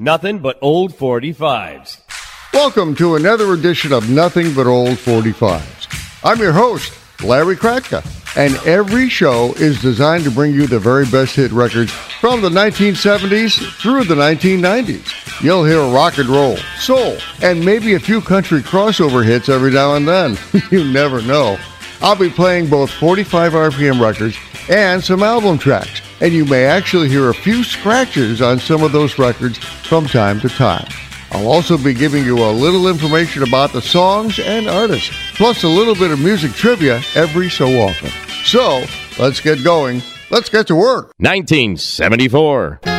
Nothing but old 45s. Welcome to another edition of Nothing But Old 45s. I'm your host, Larry Kratka, and every show is designed to bring you the very best hit records from the 1970s through the 1990s. You'll hear rock and roll, soul, and maybe a few country crossover hits every now and then. you never know. I'll be playing both 45 RPM records and some album tracks, and you may actually hear a few scratches on some of those records from time to time. I'll also be giving you a little information about the songs and artists, plus a little bit of music trivia every so often. So, let's get going. Let's get to work. 1974.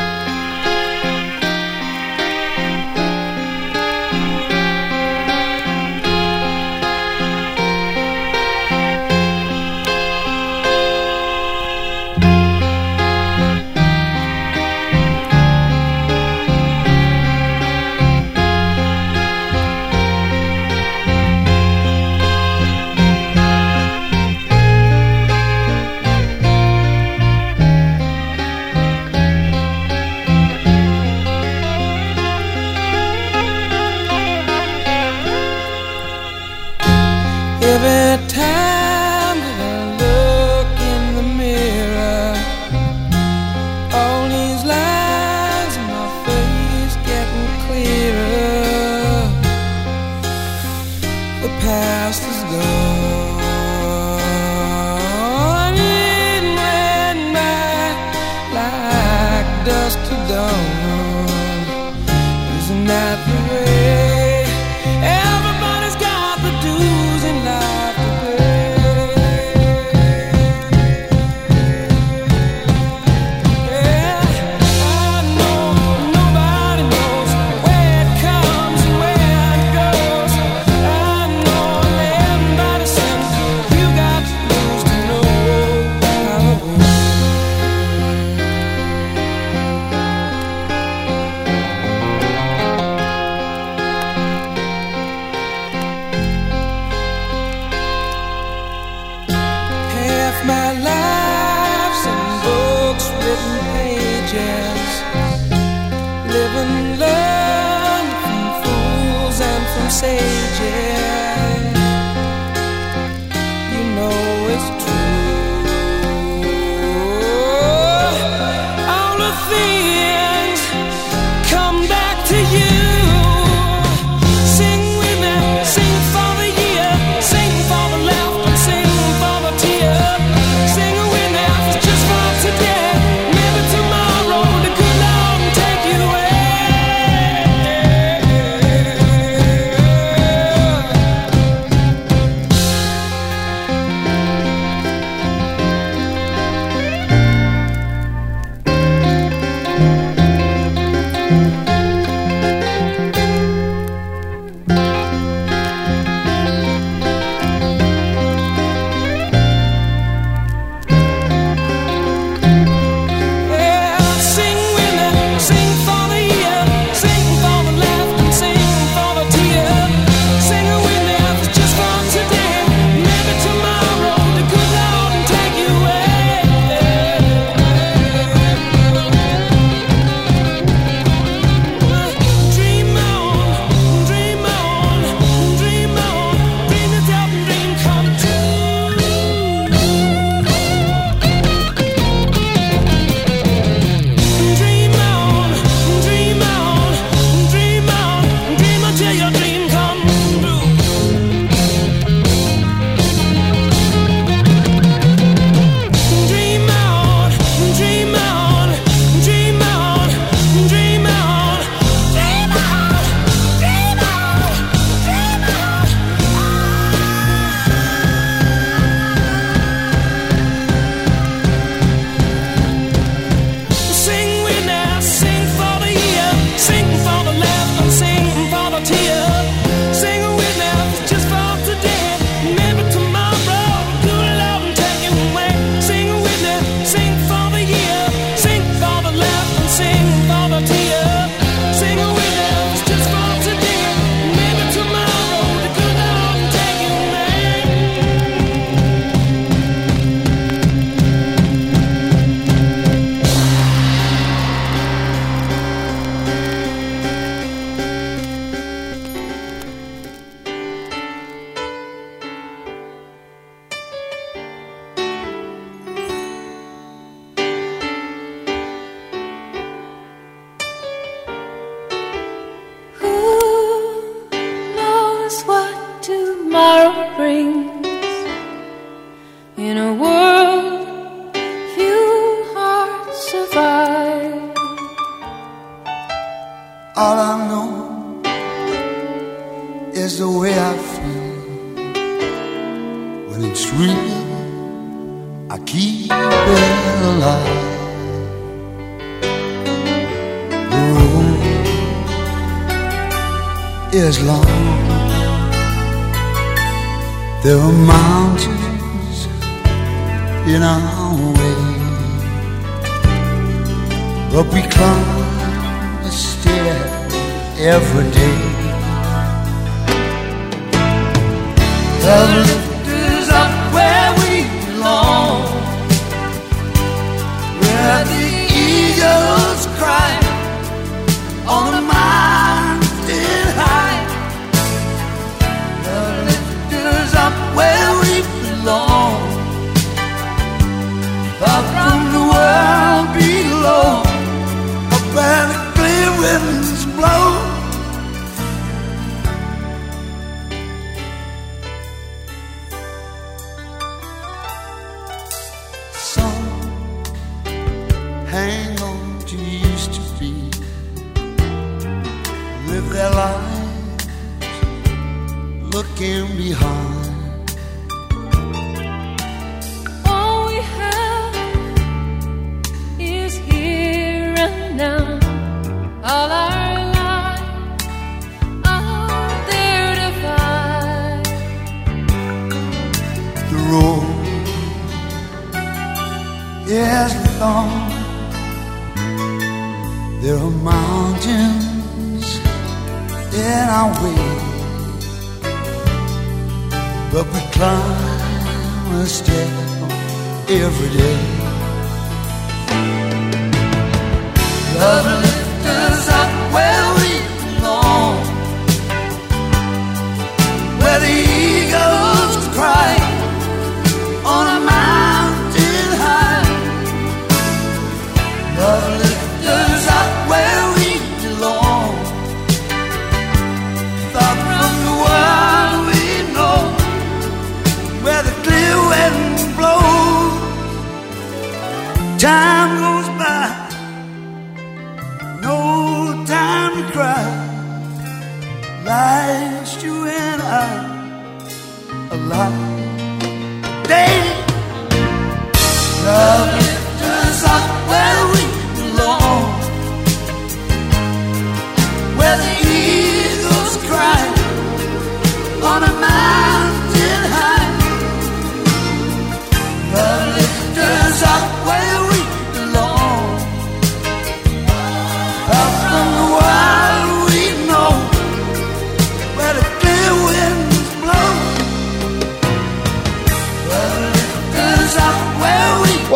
Climb every day. Love Time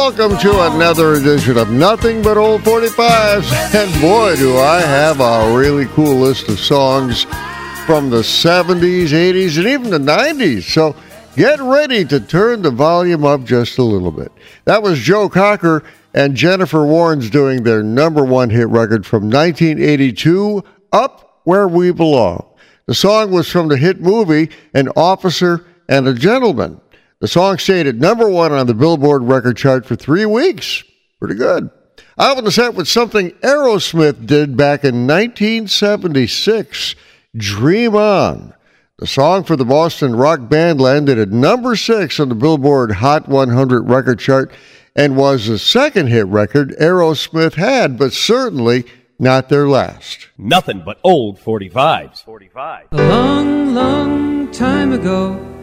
Welcome to another edition of Nothing But Old 45s. And boy, do I have a really cool list of songs from the 70s, 80s, and even the 90s. So get ready to turn the volume up just a little bit. That was Joe Cocker and Jennifer Warnes doing their number one hit record from 1982, Up Where We Belong. The song was from the hit movie An Officer and a Gentleman. The song stayed at number one on the Billboard record chart for three weeks. Pretty good. I opened the set with something Aerosmith did back in 1976 Dream On. The song for the Boston rock band landed at number six on the Billboard Hot 100 record chart and was the second hit record Aerosmith had, but certainly not their last. Nothing but old 45s. 45. A long, long time ago,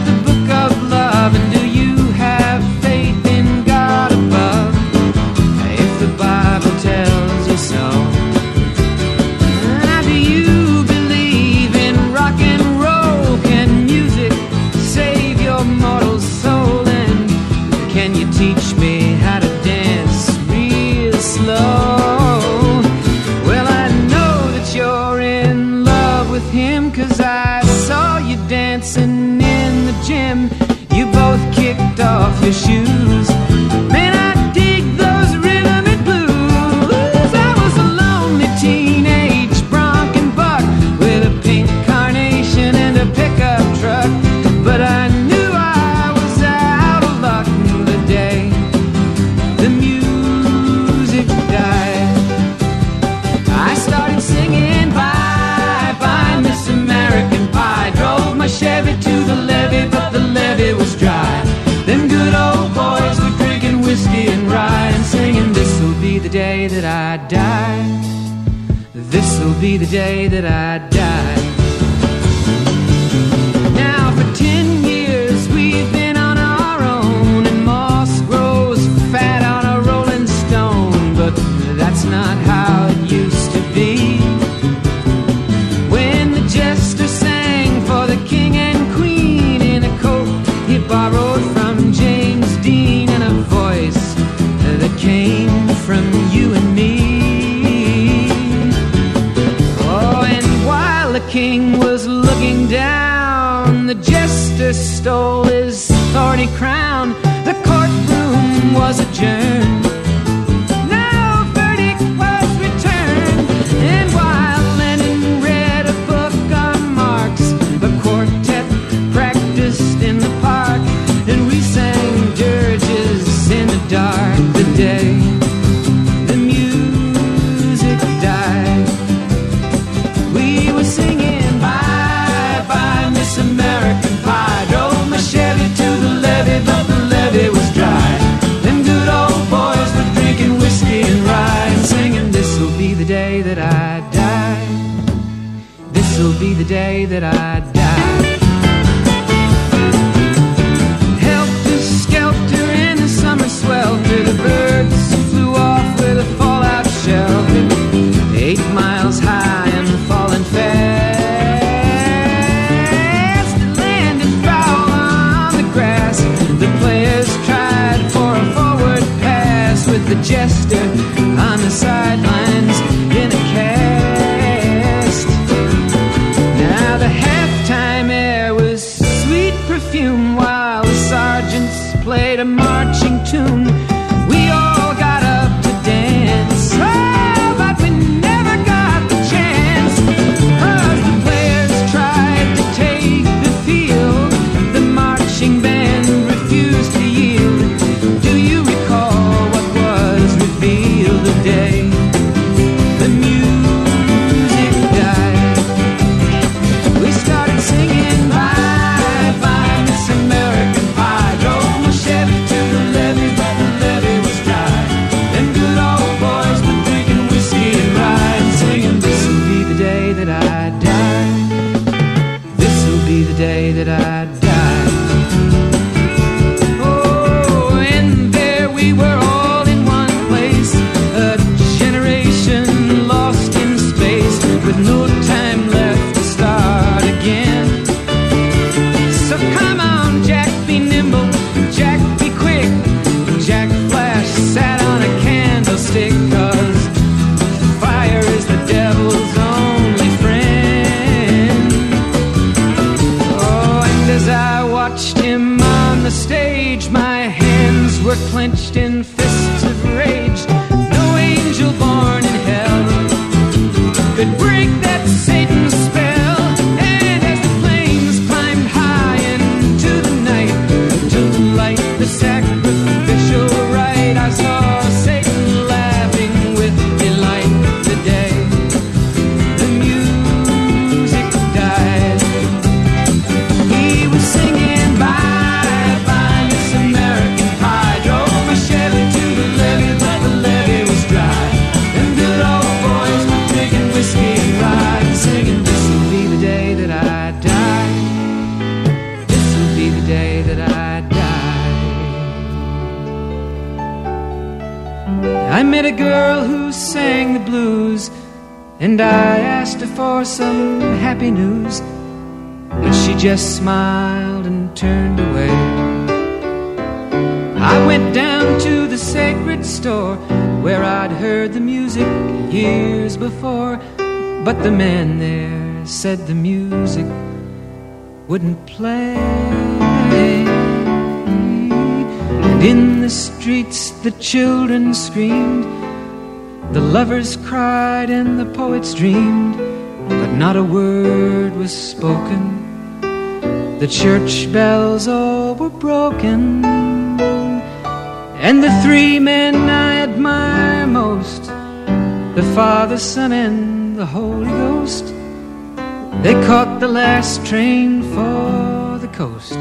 Before, but the man there said the music wouldn't play. And in the streets the children screamed, the lovers cried, and the poets dreamed, but not a word was spoken. The church bells all were broken. And the three men I admire most the Father, Son, and the Holy Ghost they caught the last train for the coast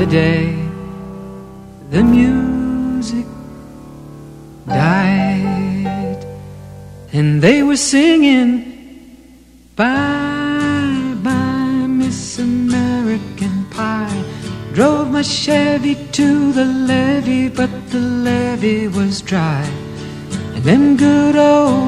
the day the music died. And they were singing, Bye, bye, Miss American Pie. Drove my Chevy to the levee, but the levee was dry. And them good old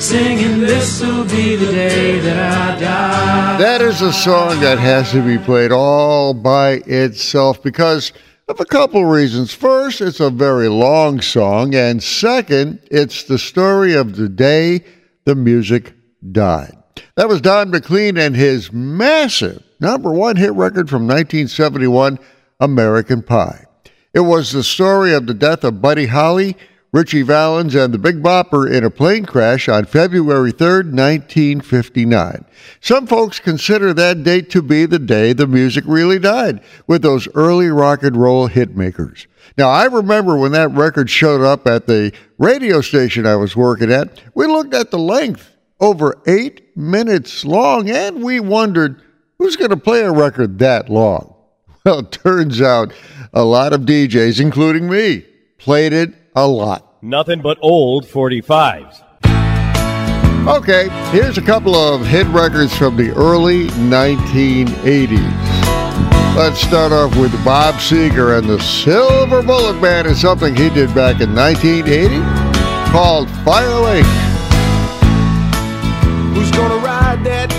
singing, This'll be the day that I die. That is a song that has to be played all by itself because of a couple reasons. First, it's a very long song, and second, it's the story of the day the music died. That was Don McLean and his massive number one hit record from 1971, American Pie. It was the story of the death of Buddy Holly, Ritchie Valens, and the Big Bopper in a plane crash on February 3rd, 1959. Some folks consider that date to be the day the music really died, with those early rock and roll hit makers. Now, I remember when that record showed up at the radio station I was working at, we looked at the length, over eight minutes long, and we wondered who's going to play a record that long? Well, turns out a lot of DJs, including me, played it a lot. Nothing but old 45s. Okay, here's a couple of hit records from the early 1980s. Let's start off with Bob Seger and the Silver Bullet Band and something he did back in 1980 called Fire Lake. Who's gonna ride that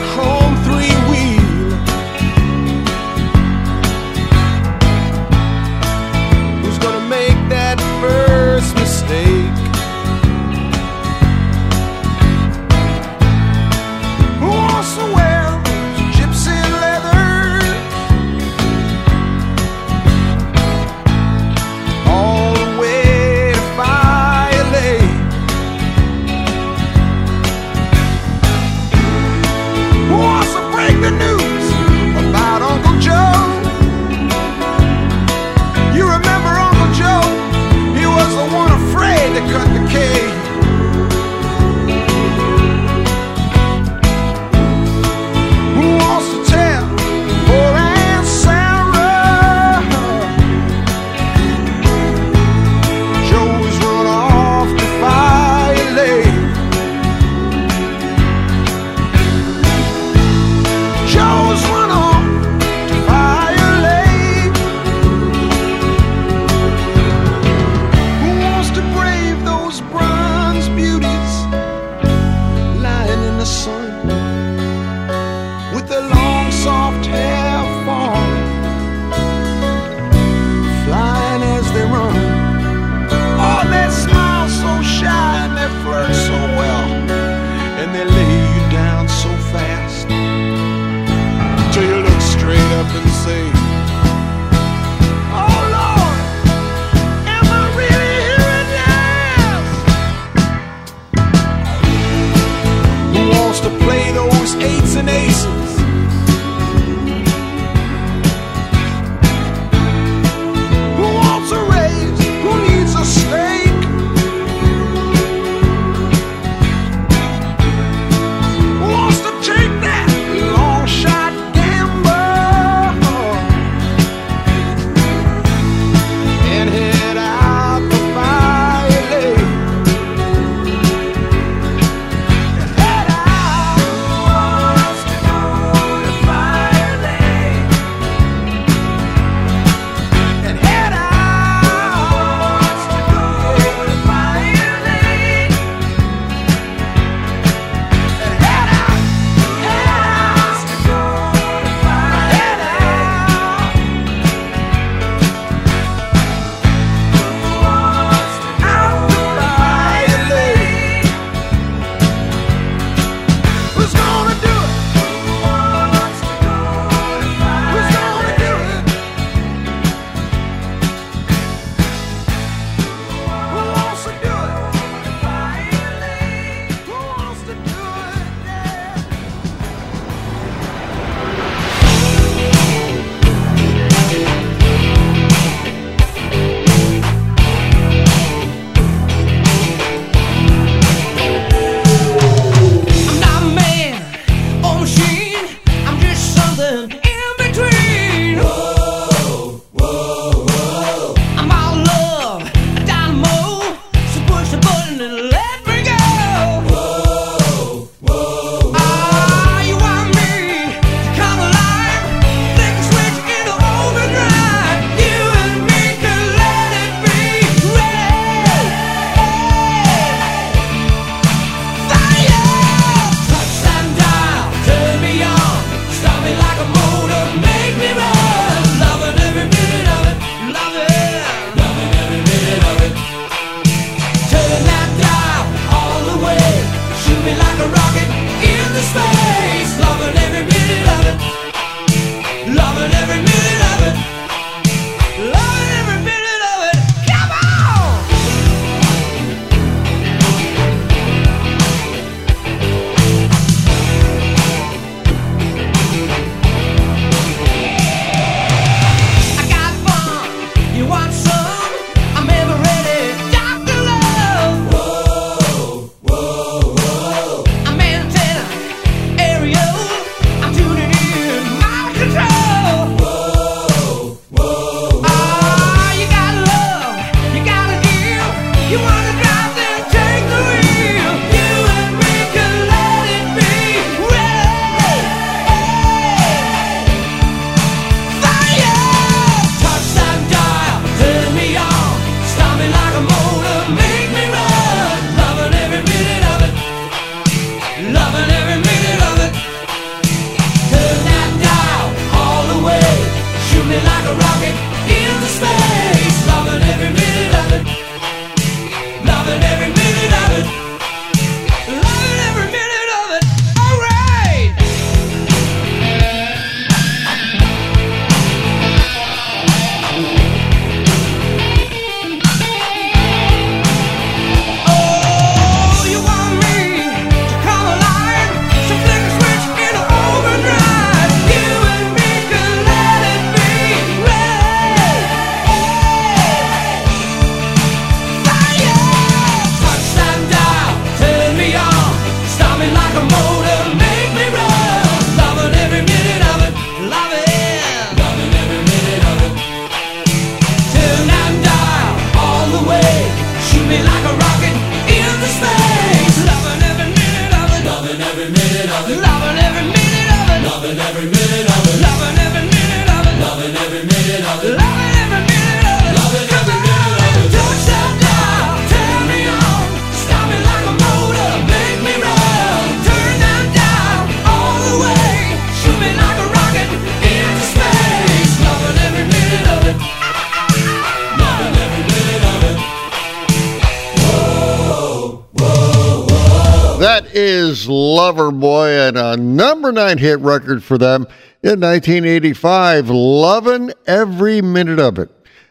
number nine hit record for them in 1985, loving Every Minute of It.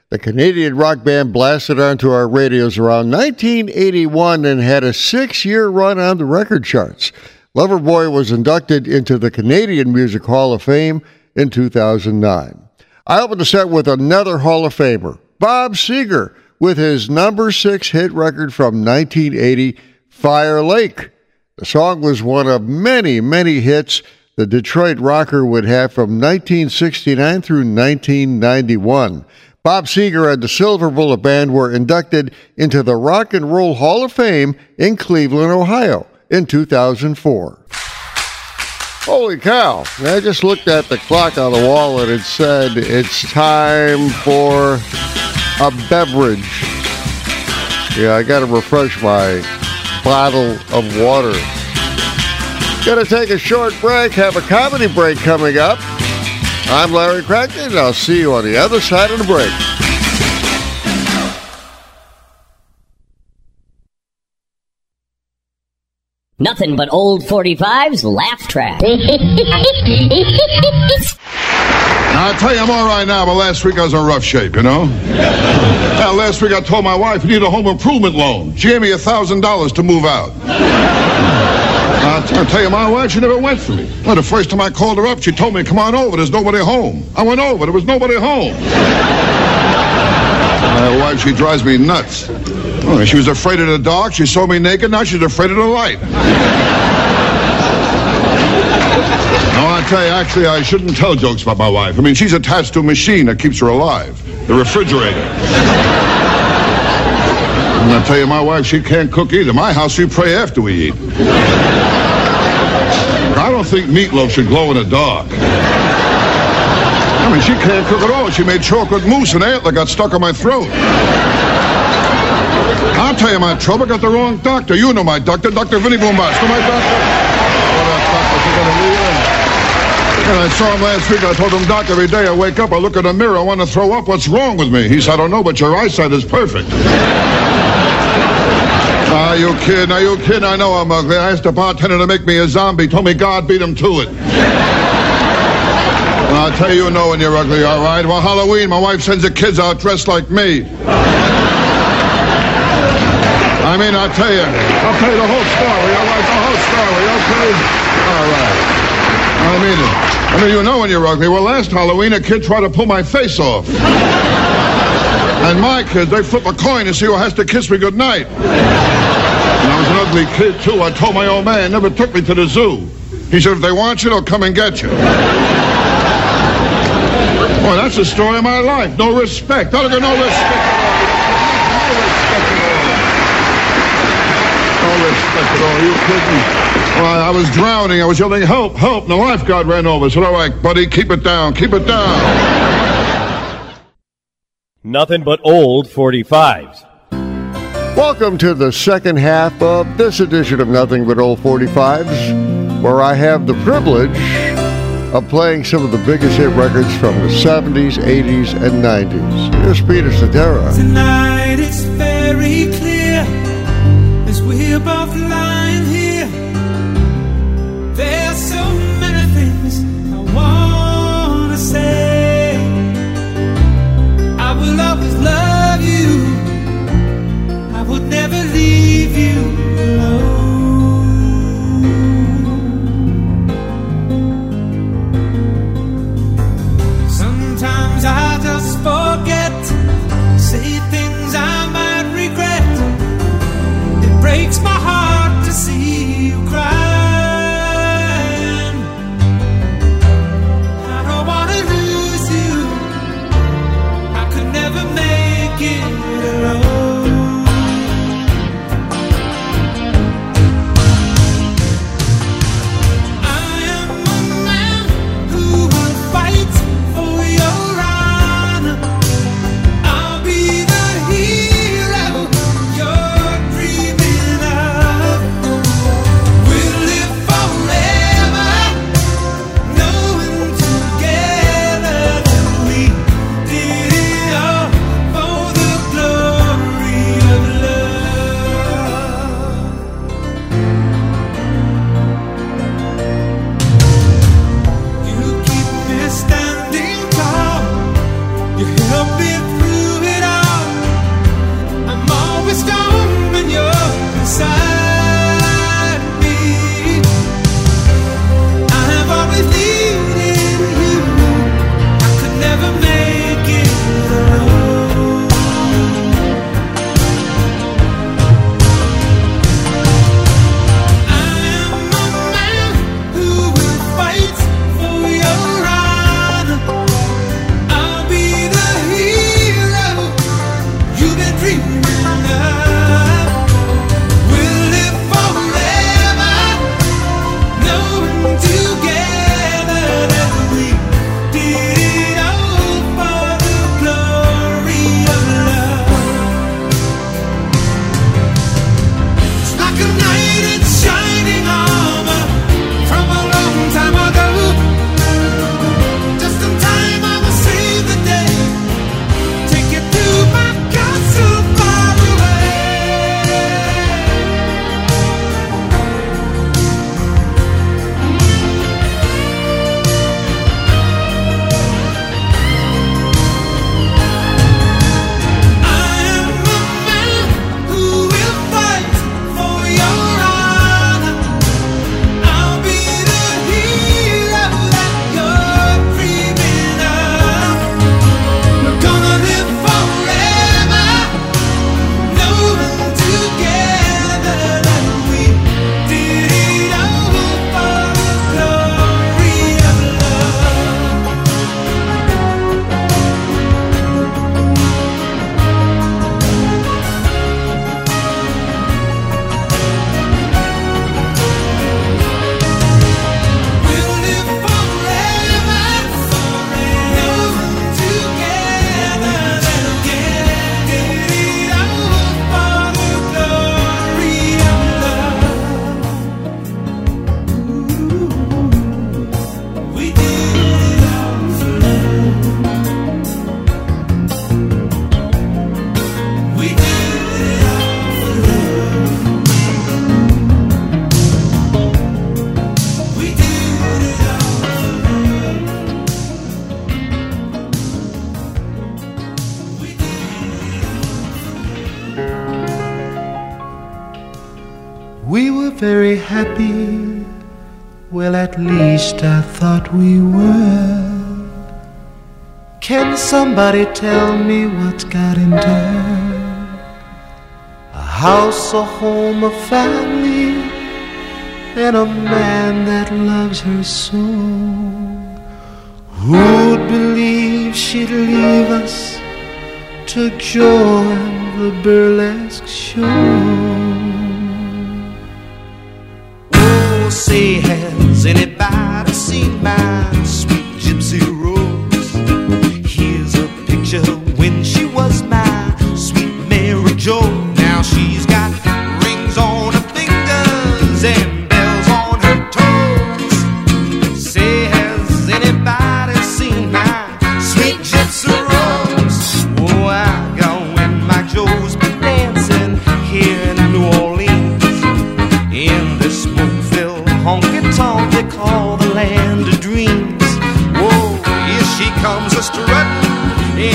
The Canadian rock band blasted onto our radios around 1981 and had a six year run on the record charts. Loverboy was inducted into the Canadian Music Hall of Fame in 2009. I opened the set with another Hall of Famer, Bob Seger, with his number six hit record from 1980, Fire Lake. The song was one of many, many hits the Detroit rocker would have from 1969 through 1991. Bob Seger and the Silver Bullet Band were inducted into the Rock and Roll Hall of Fame in Cleveland, Ohio in 2004. Holy cow. I just looked at the clock on the wall and it said it's time for a beverage. Yeah, I got to refresh my bottle of water. Gonna take a short break, have a comedy break coming up. I'm Larry Kratka, and I'll see you on the other side of the break. Nothing but old 45's laugh track. Now, I tell you, I'm all right now, but last week I was in rough shape, you know? Now, last week I told my wife I need a home improvement loan. She gave me a $1,000 to move out. I'll tell you, my wife, she never went for me. Well, the first time I called her up, she told me, come on over, there's nobody home. I went over, there was nobody home. My wife, she drives me nuts. Oh, she was afraid of the dark, she saw me naked, now she's afraid of the light. No, I tell you, actually, I shouldn't tell jokes about my wife. I mean, she's attached to a machine that keeps her alive, the refrigerator. And I tell you, my wife, she can't cook either. My house, we pray after we eat. I don't think meatloaf should glow in the dark. I mean, she can't cook at all. She made chocolate mousse and antler got stuck on my throat. I'll tell you my trouble. Got the wrong doctor. You know my doctor, Dr. Vinnie Boombatz. Know my doctor? Oh, that doctor, she's gonna leave him. And I saw him last week. I told him, Doc, every day I wake up, I look in the mirror, I want to throw up. What's wrong with me? He said, I don't know, but your eyesight is perfect. Ah, you kidding? Are you kidding? I know I'm ugly. I asked the bartender to make me a zombie. Told me God beat him to it. I'll tell you, you know when you're ugly, all right? Well, Halloween, my wife sends the kids out dressed like me. I mean, I'll tell you. I'll tell you the whole story, all right? The whole story, okay? All right. I mean it. I mean, you know when you're ugly. Well, last Halloween, a kid tried to pull my face off. And my kids, they flip a coin to see who has to kiss me goodnight. And I was an ugly kid, too. I told my old man, never took me to the zoo. He said, if they want you, they'll come and get you. Boy, that's the story of my life. No respect. That'll no respect. No respect at all. No respect at all. Are you kidding me? Well, I was drowning. I was yelling, help, help. And the lifeguard ran over. So I'm like, buddy, keep it down, keep it down. Nothing but old 45s. Welcome to the second half of this edition of Nothing But Old 45s, where I have the privilege of playing some of the biggest hit records from the 70s, 80s, and 90s. Here's Peter Cetera. Tonight it's very clear as we both happy? Well, at least I thought we were. Can somebody tell me what's got in? A house, a home, a family, and a man that loves her so. Who'd believe she'd leave us to join the burlesque show? Say, has anybody seen my sweet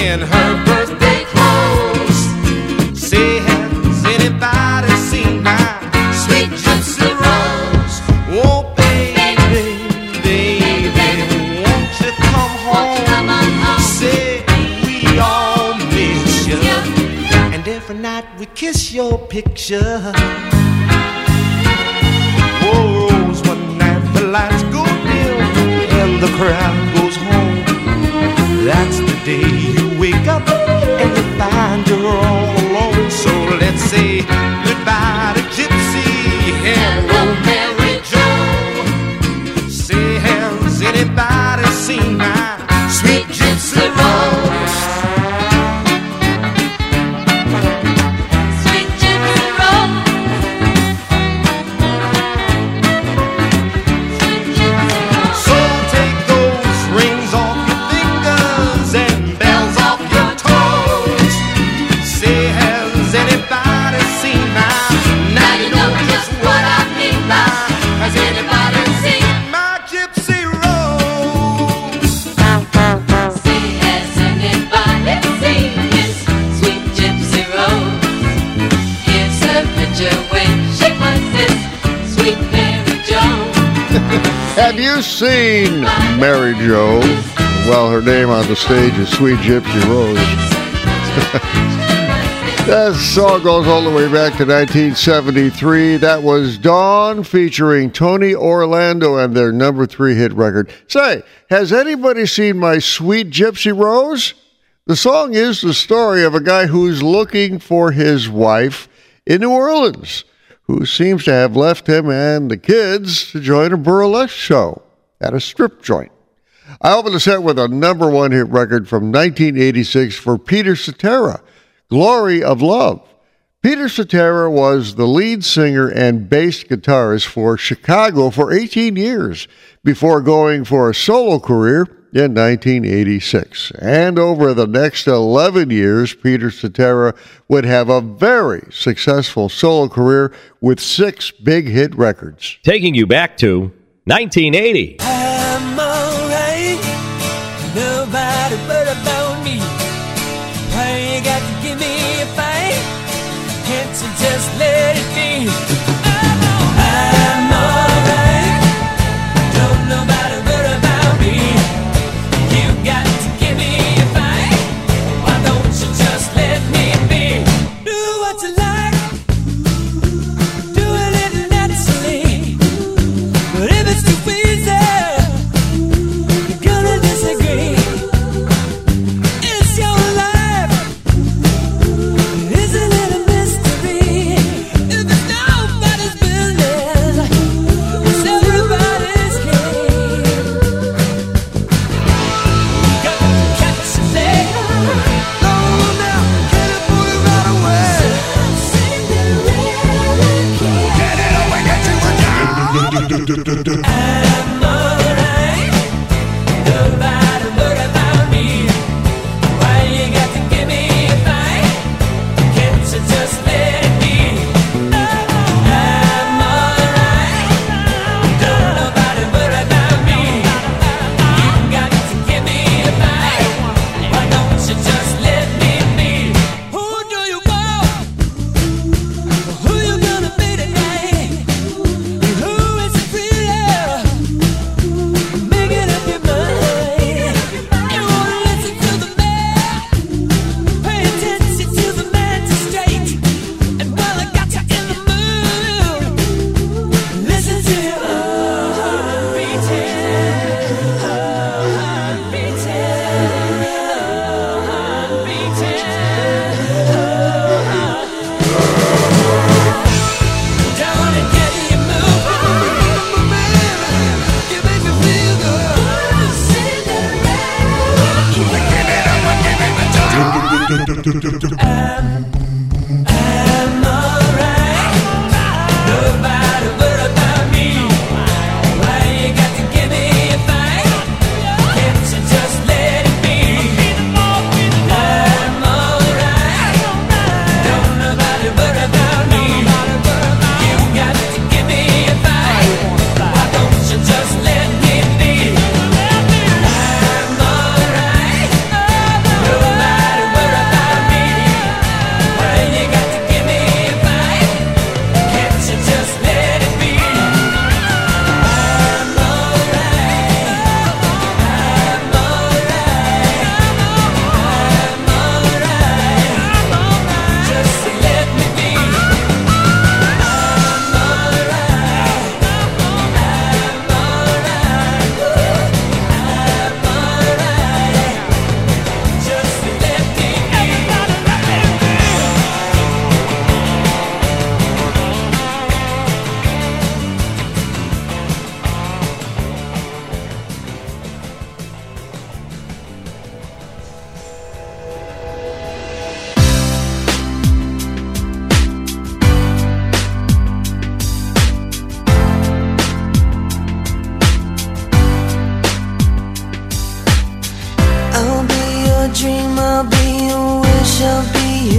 in her birthday clothes. Say, has anybody seen my sweet gypsy rose? Oh, baby, baby, won't you come home? Say, we all miss you. And every night we kiss your picture. Seen Mary Jo? Well, her name on the stage is Sweet Gypsy Rose. That song goes all the way back to 1973. That was Dawn featuring Tony Orlando and their number three hit record. Say, has anybody seen my Sweet Gypsy Rose? The song is the story of a guy who's looking for his wife in New Orleans, who seems to have left him and the kids to join a burlesque show at a strip joint. I opened the set with a number one hit record from 1986 for Peter Cetera, Glory of Love. Peter Cetera was the lead singer and bass guitarist for Chicago for 18 years before going for a solo career in 1986. And over the next 11 years, Peter Cetera would have a very successful solo career with six big hit records. Taking you back to 1980. Dun dun dun dun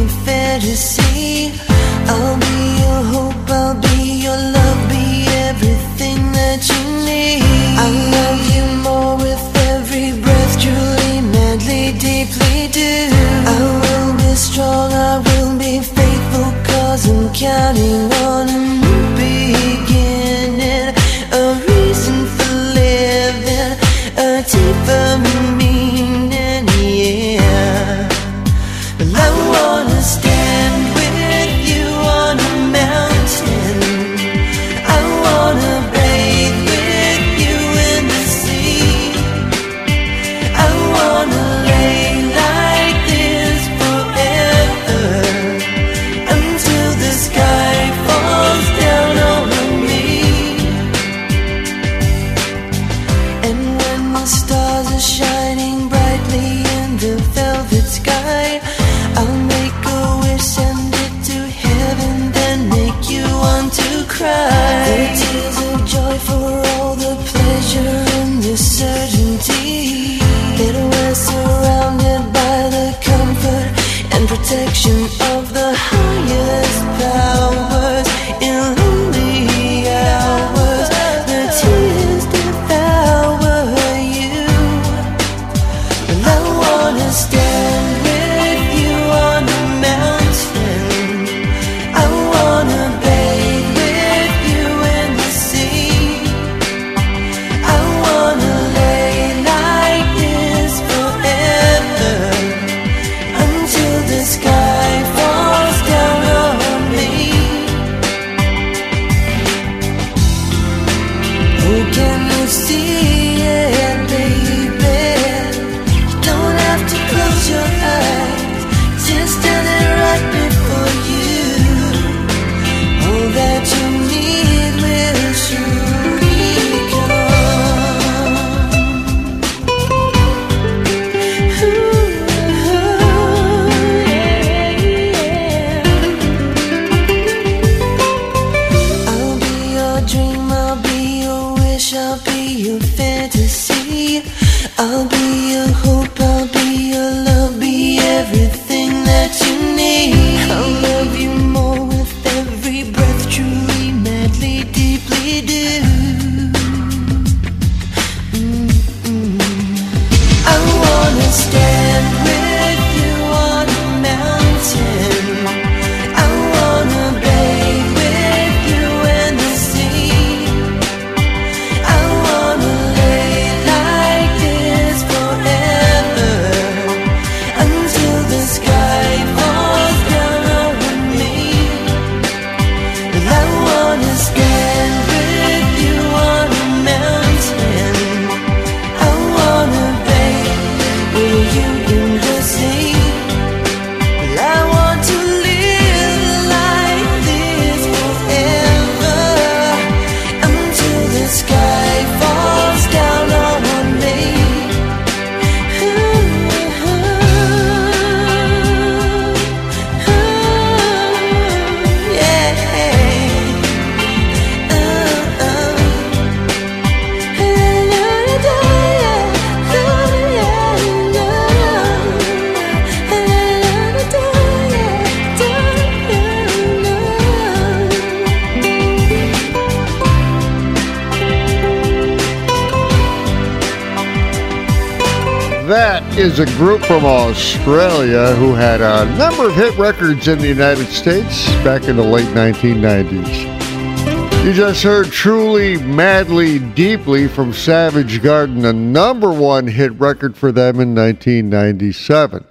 fantasy. I'll be That is a group from Australia who had a number of hit records in the United States back in the late 1990s. You just heard Truly, Madly, Deeply from Savage Garden, a number one hit record for them in 1997.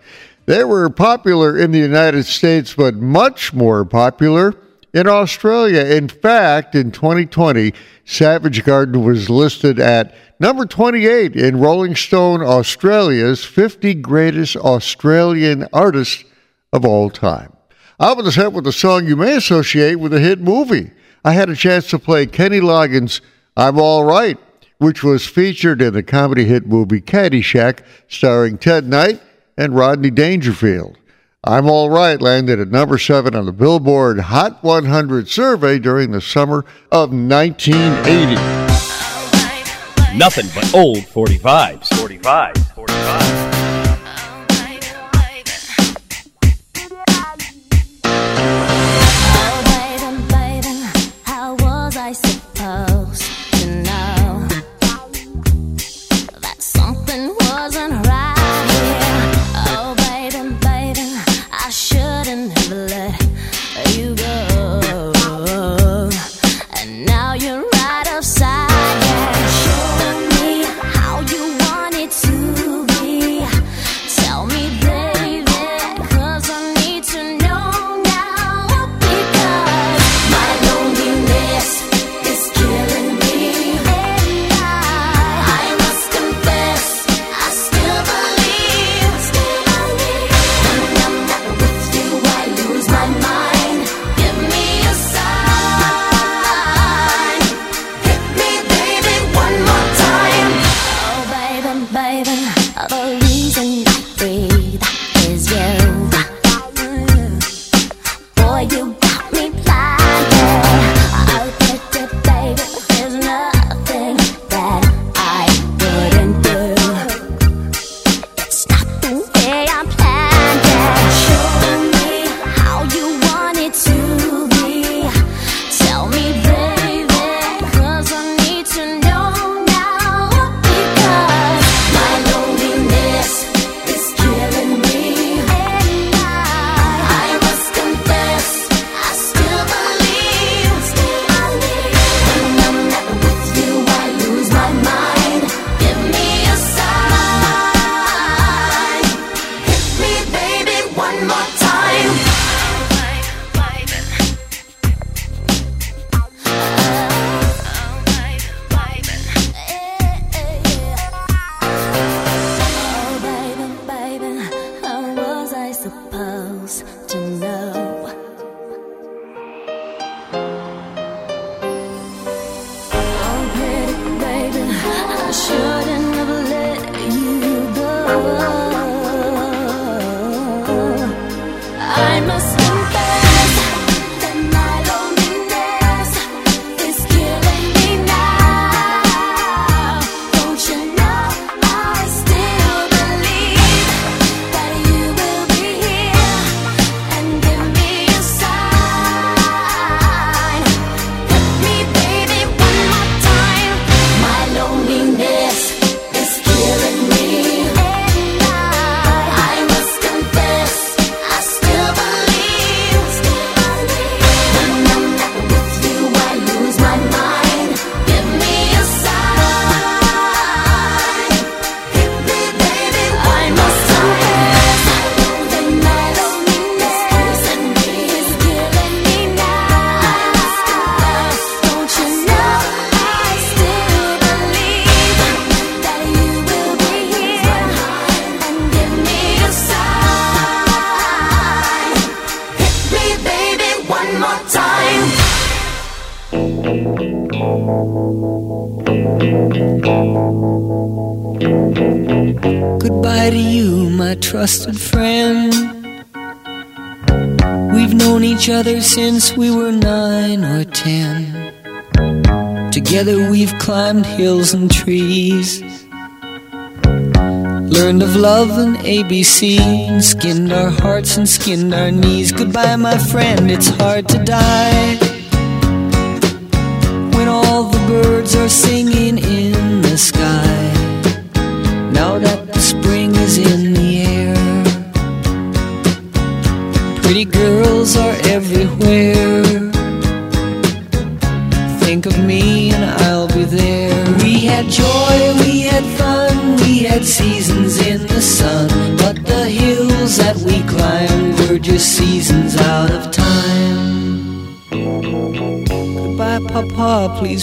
They were popular in the United States, but much more popular in Australia. In fact, in 2020, Savage Garden was listed at number 28 in Rolling Stone Australia's 50 Greatest Australian Artists of All Time. I'll be set with a song you may associate with a hit movie. I had a chance to play Kenny Loggins' I'm All Right, which was featured in the comedy hit movie Caddyshack, starring Ted Knight and Rodney Dangerfield. I'm All Right landed at number seven on the Billboard Hot 100 survey during the summer of 1980. Nothing but old 45s. 45s. 45s. Since we were nine or ten. Together we've climbed hills and trees. Learned of love and ABC and skinned our hearts and skinned our knees. Goodbye, my friend, it's hard to die. When all the birds are singing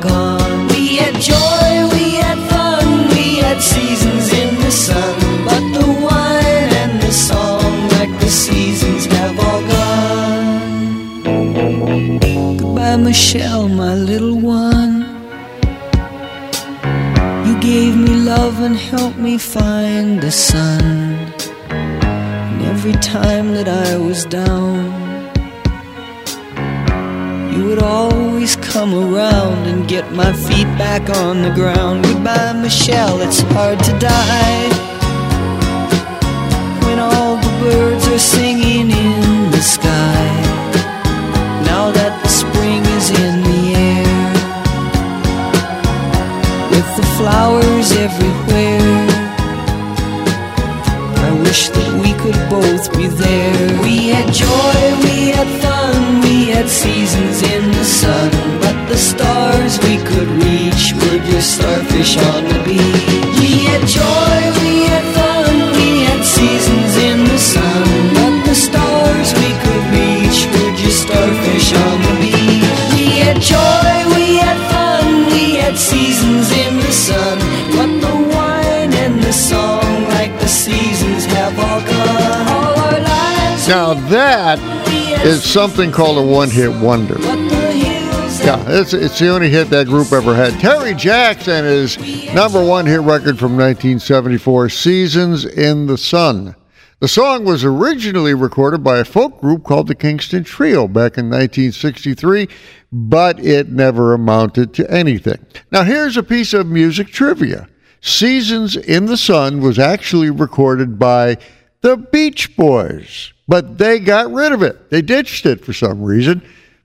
gone. We had joy, we had fun, we had seasons in the sun. But the wine and the song, like the seasons, have all gone. Goodbye, Michelle, my little one. You gave me love and helped me find the sun. And every time that I was down, you would always come around and get my feet back on the ground. Goodbye, Michelle, it's hard to die. When all the birds are singing in the sky. Now that the spring is in the air with the flowers everywhere. I wish that we could both be there. We had joy, starfish on the beach. We had joy, we had fun, we had seasons in the sun. But the stars we could reach were just starfish on the beach. We had joy, we had fun, we had seasons in the sun. But the wine and the song, like the seasons, have all gone. All our lives. Now that is something called a one-hit wonder. Yeah, it's, it's the only hit that group ever had. Terry Jackson is number one hit record from 1974, Seasons in the Sun. The song was originally recorded by a folk group called the Kingston Trio back in 1963, but it never amounted to anything. Now, here's a piece of music trivia Seasons in the Sun was actually recorded by the Beach Boys, but they got rid of it. They ditched it for some reason.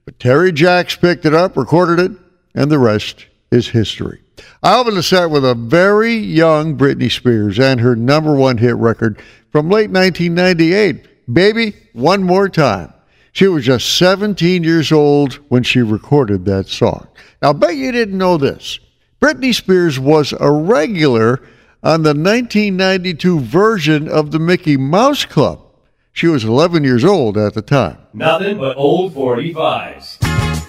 But Terry Jacks picked it up, recorded it, and the rest is history. I opened the set with a very young Britney Spears and her number one hit record from late 1998, Baby One More Time. She was just 17 years old when she recorded that song. Now, I bet you didn't know this. Britney Spears was a regular on the 1992 version of the Mickey Mouse Club. She was 11 years old at the time. Nothing but old 45s.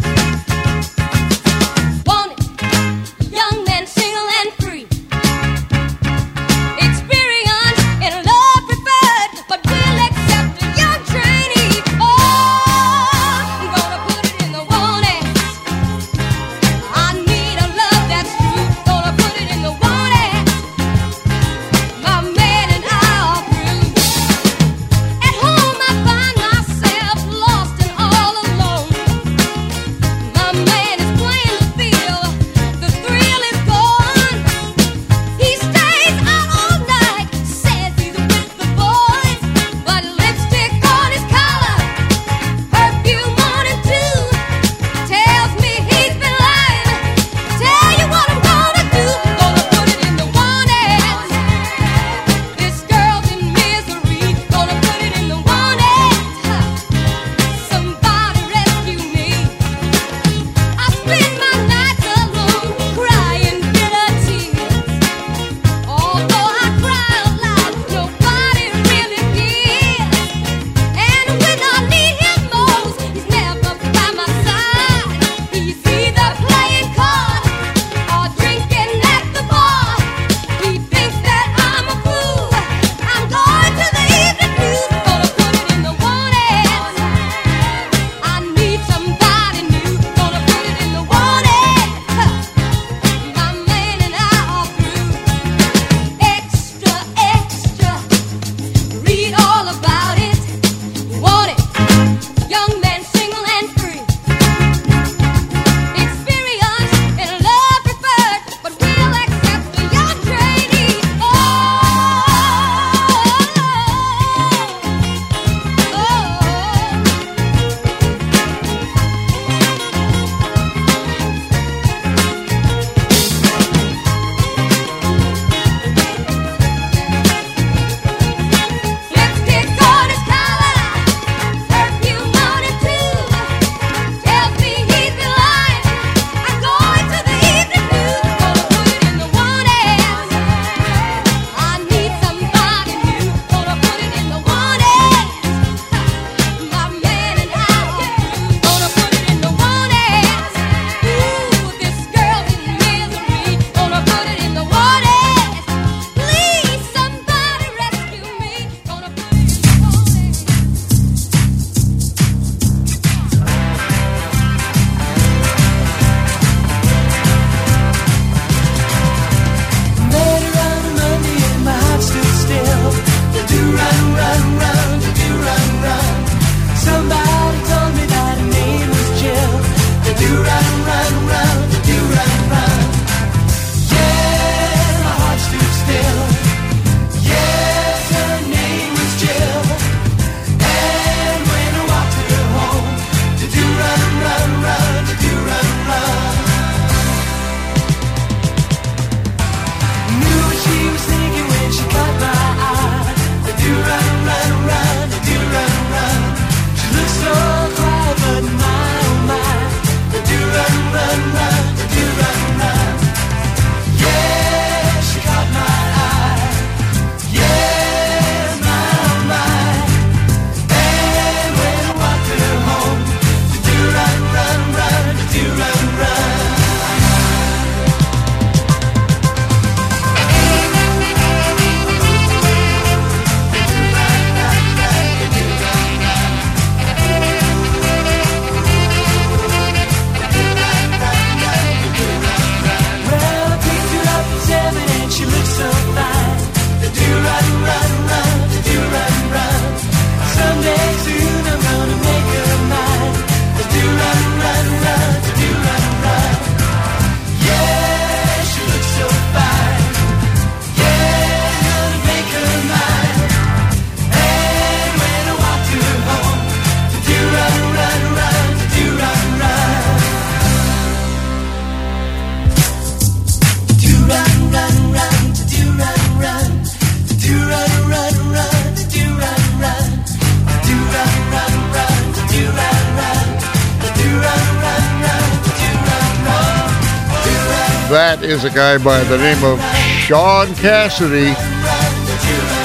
Is a guy by the name of Shaun Cassidy.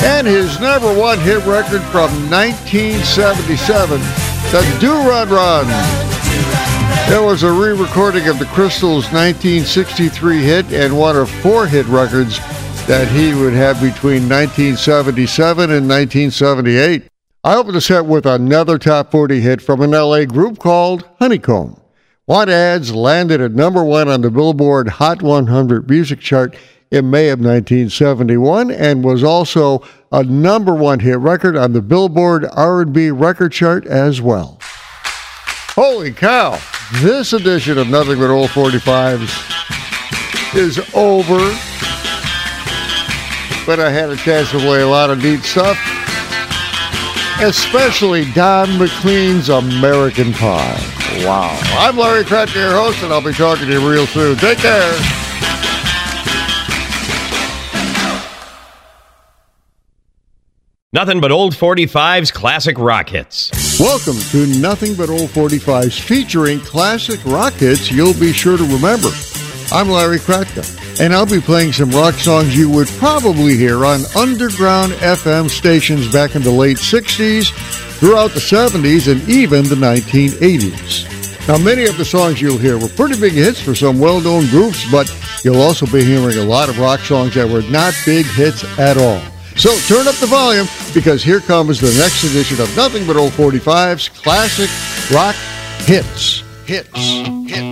And his number one hit record from 1977, Da Doo Ron Ron. It was a re recording of the Crystals' 1963 hit and one of four hit records that he would have between 1977 and 1978. I opened the set with another top 40 hit from an LA group called Honey Cone. Want Ads landed at number one on the Billboard Hot 100 music chart in May of 1971 and was also a number one hit record on the Billboard R&B record chart as well. Holy cow! This edition of Nothing But Old 45s is over. But I had a chance to play a lot of neat stuff, especially Don McLean's American Pie. Wow. I'm Larry Kratka, your host, and I'll be talking to you real soon. Take care. Nothing but old 45s classic rock hits. Welcome to Nothing But Old 45s featuring classic rock hits you'll be sure to remember. I'm Larry Kratka, and I'll be playing some rock songs you would probably hear on underground FM stations back in the late 60s, throughout the 70s, and even the 1980s. Now, many of the songs you'll hear were pretty big hits for some well known groups, but you'll also be hearing a lot of rock songs that were not big hits at all. So turn up the volume because here comes the next edition of Nothing But Old 45's classic rock hits. Hits. Hits.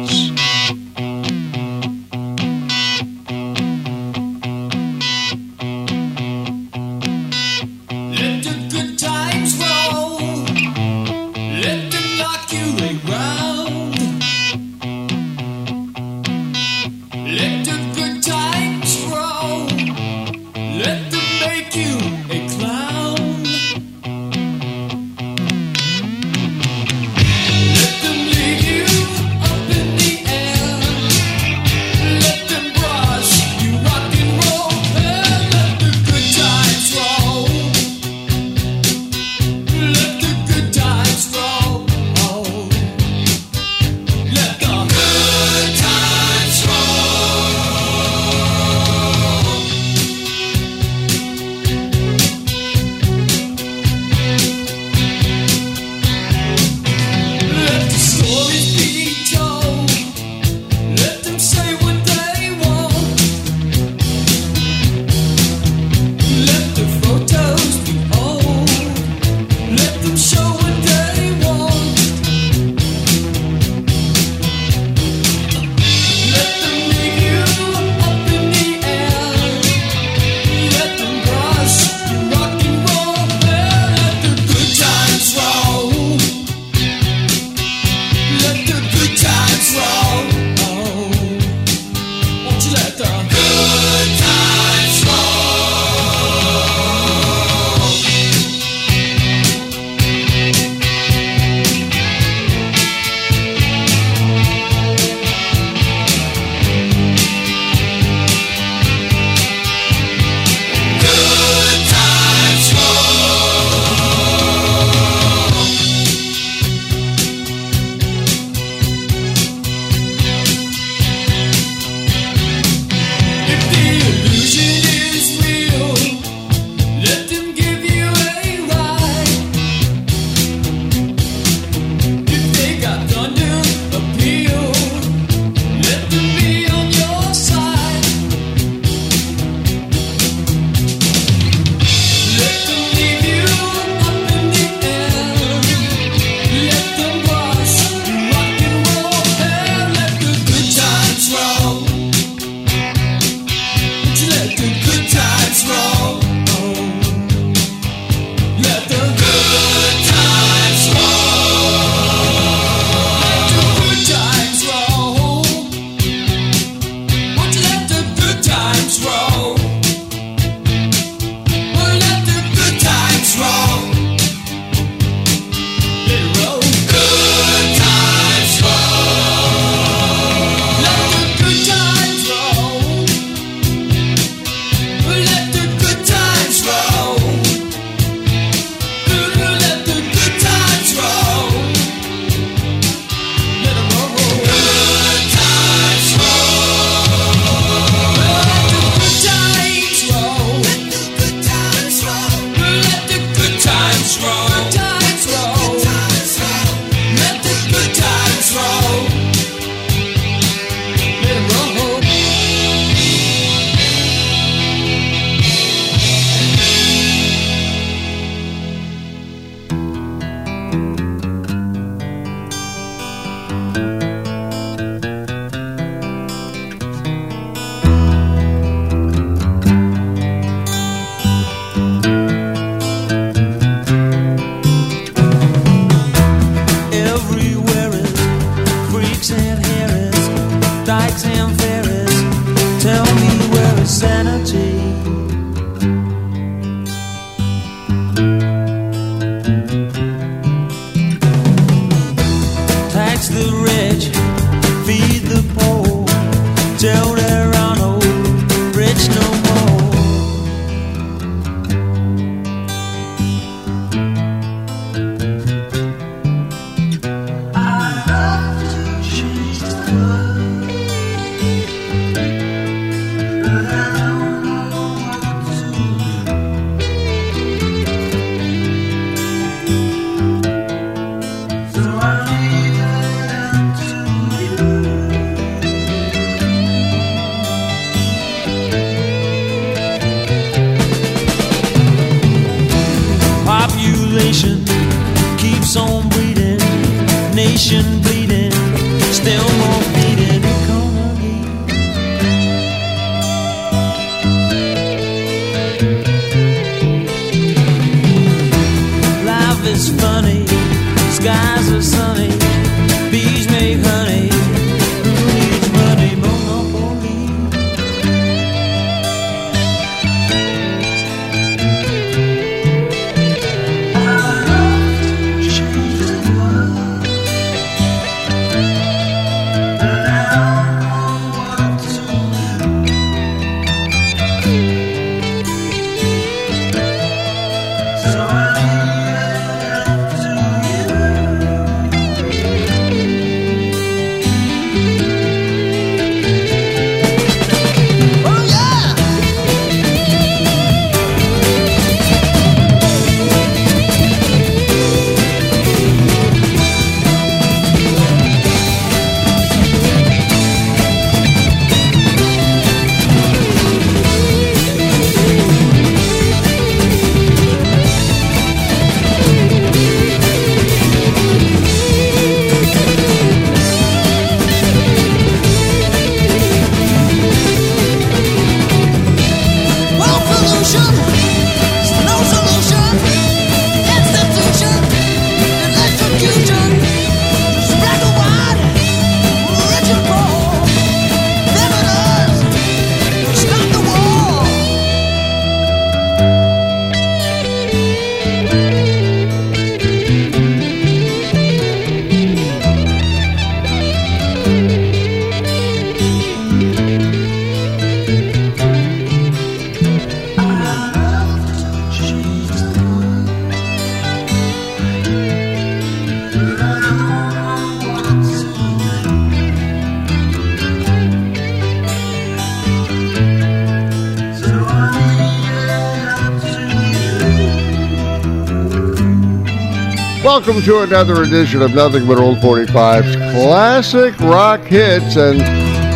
Welcome to another edition of Nothing But Old 45's classic rock hits. And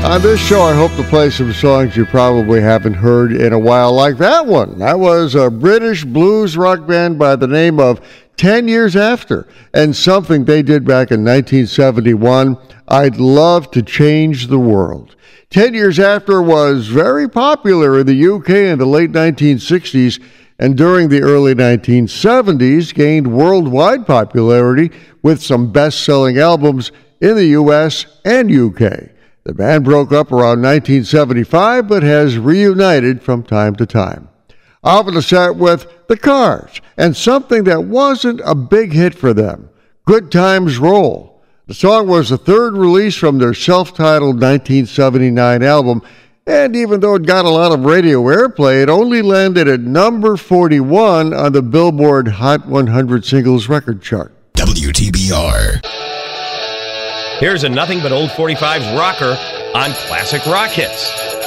on this show, I hope to play some songs you probably haven't heard in a while, like that one. That was a British blues rock band by the name of 10 Years After, and something they did back in 1971. I'd love to change the world. 10 Years After was very popular in the UK in the late 1960s and during the early 1970s gained worldwide popularity with some best selling albums in the US and UK. The band broke up around 1975 but has reunited from time to time. I'll to start with The Cars and something that wasn't a big hit for them Good Times Roll. The song was the third release from their self titled 1979 album, and even though it got a lot of radio airplay, it only landed at number 41 on the Billboard Hot 100 Singles Record Chart. WTBR. Here's a Nothing But Old 45's rocker on Classic Rock Hits.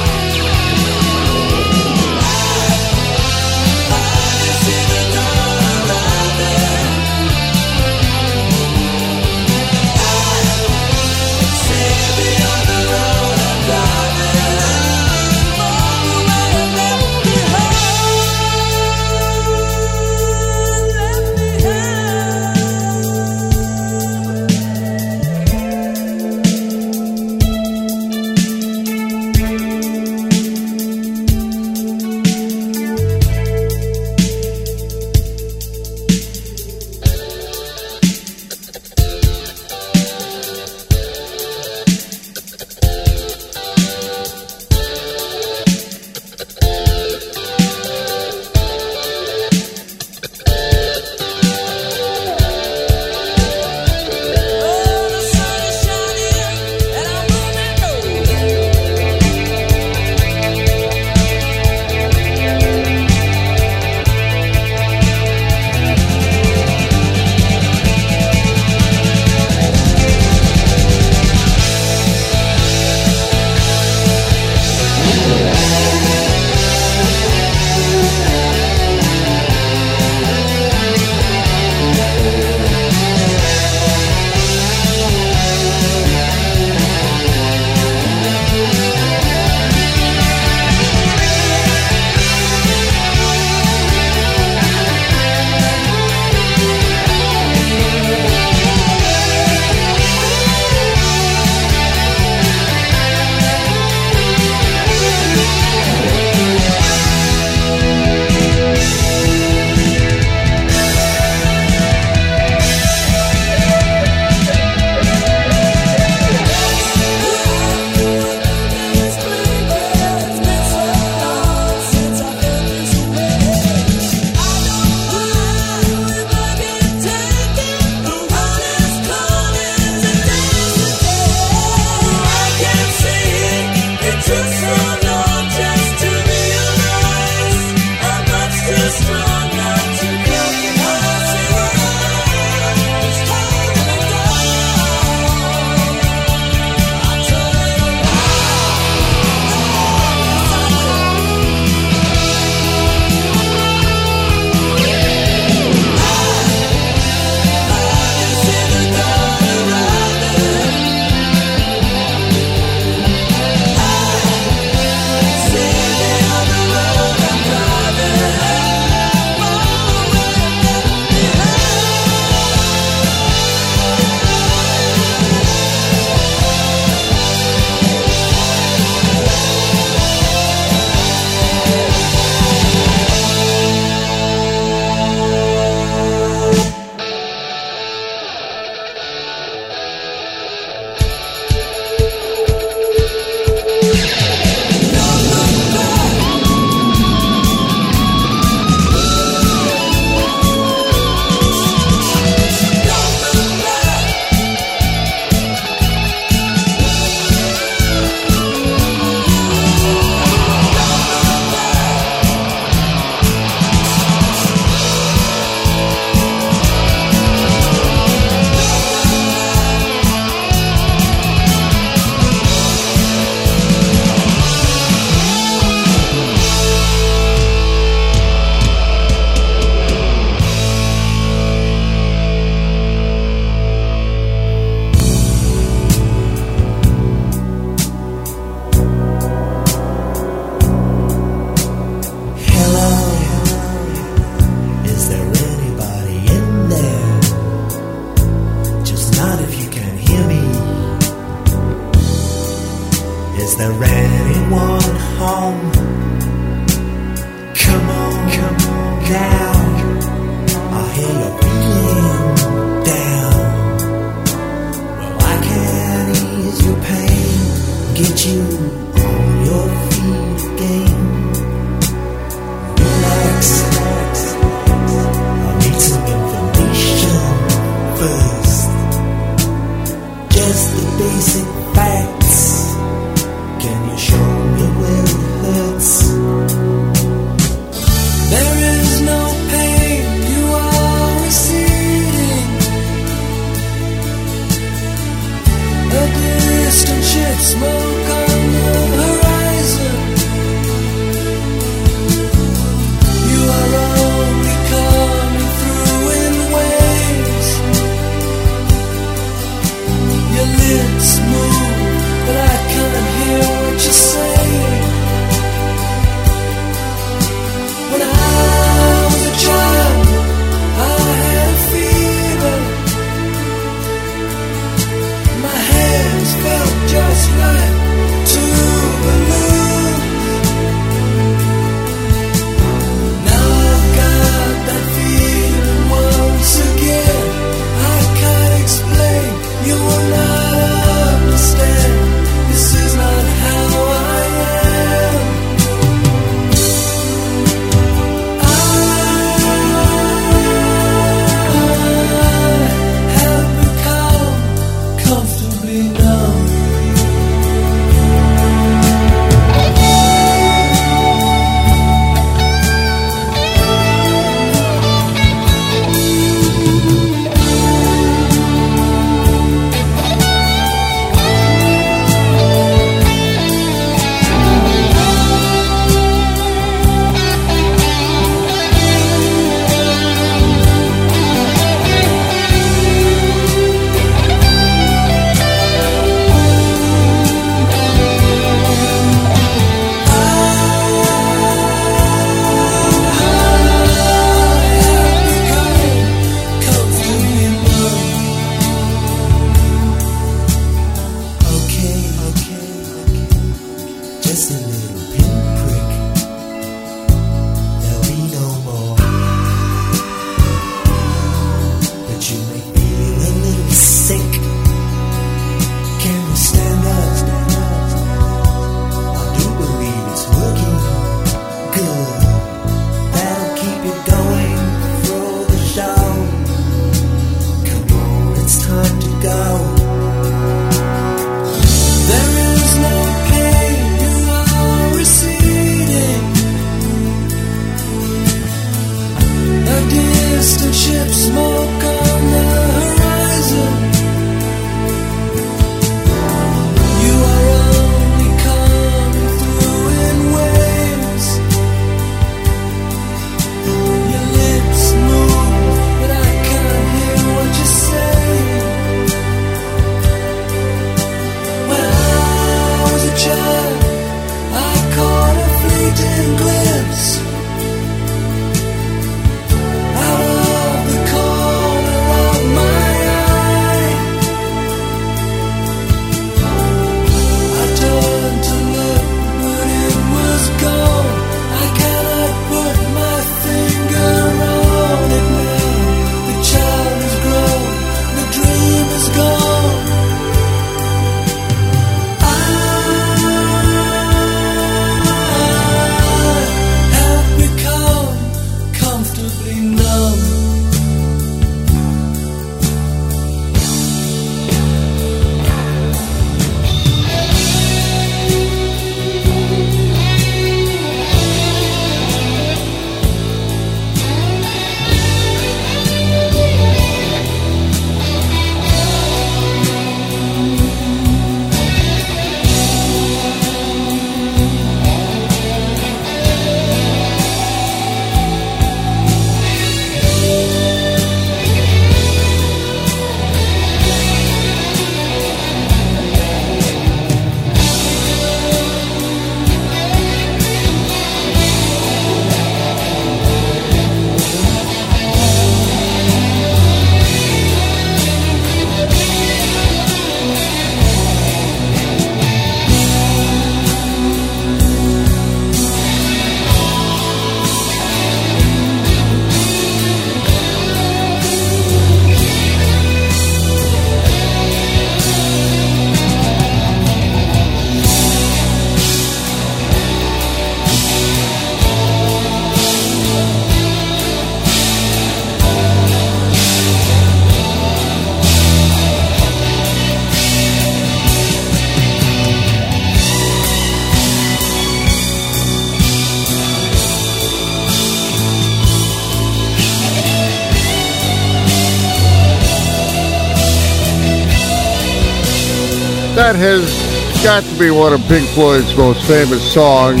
Got to be one of Pink Floyd's most famous songs.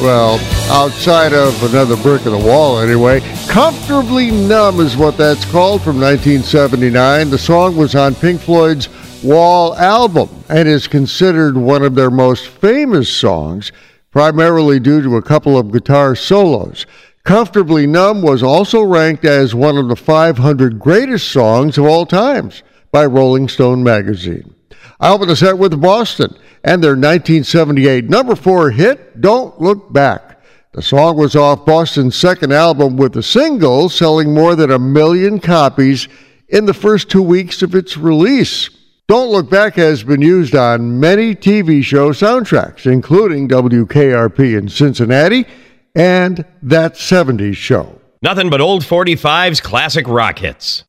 Well, outside of another brick in the wall, anyway. Comfortably Numb is what that's called from 1979. The song was on Pink Floyd's Wall album and is considered one of their most famous songs, primarily due to a couple of guitar solos. Comfortably Numb was also ranked as one of the 500 greatest songs of all times by Rolling Stone magazine. I open the set with Boston and their 1978 number four hit, Don't Look Back. The song was off Boston's second album with a single selling more than a million copies in the first two weeks of its release. Don't Look Back has been used on many TV show soundtracks, including WKRP in Cincinnati and That 70s Show. Nothing but old 45's classic rock hits.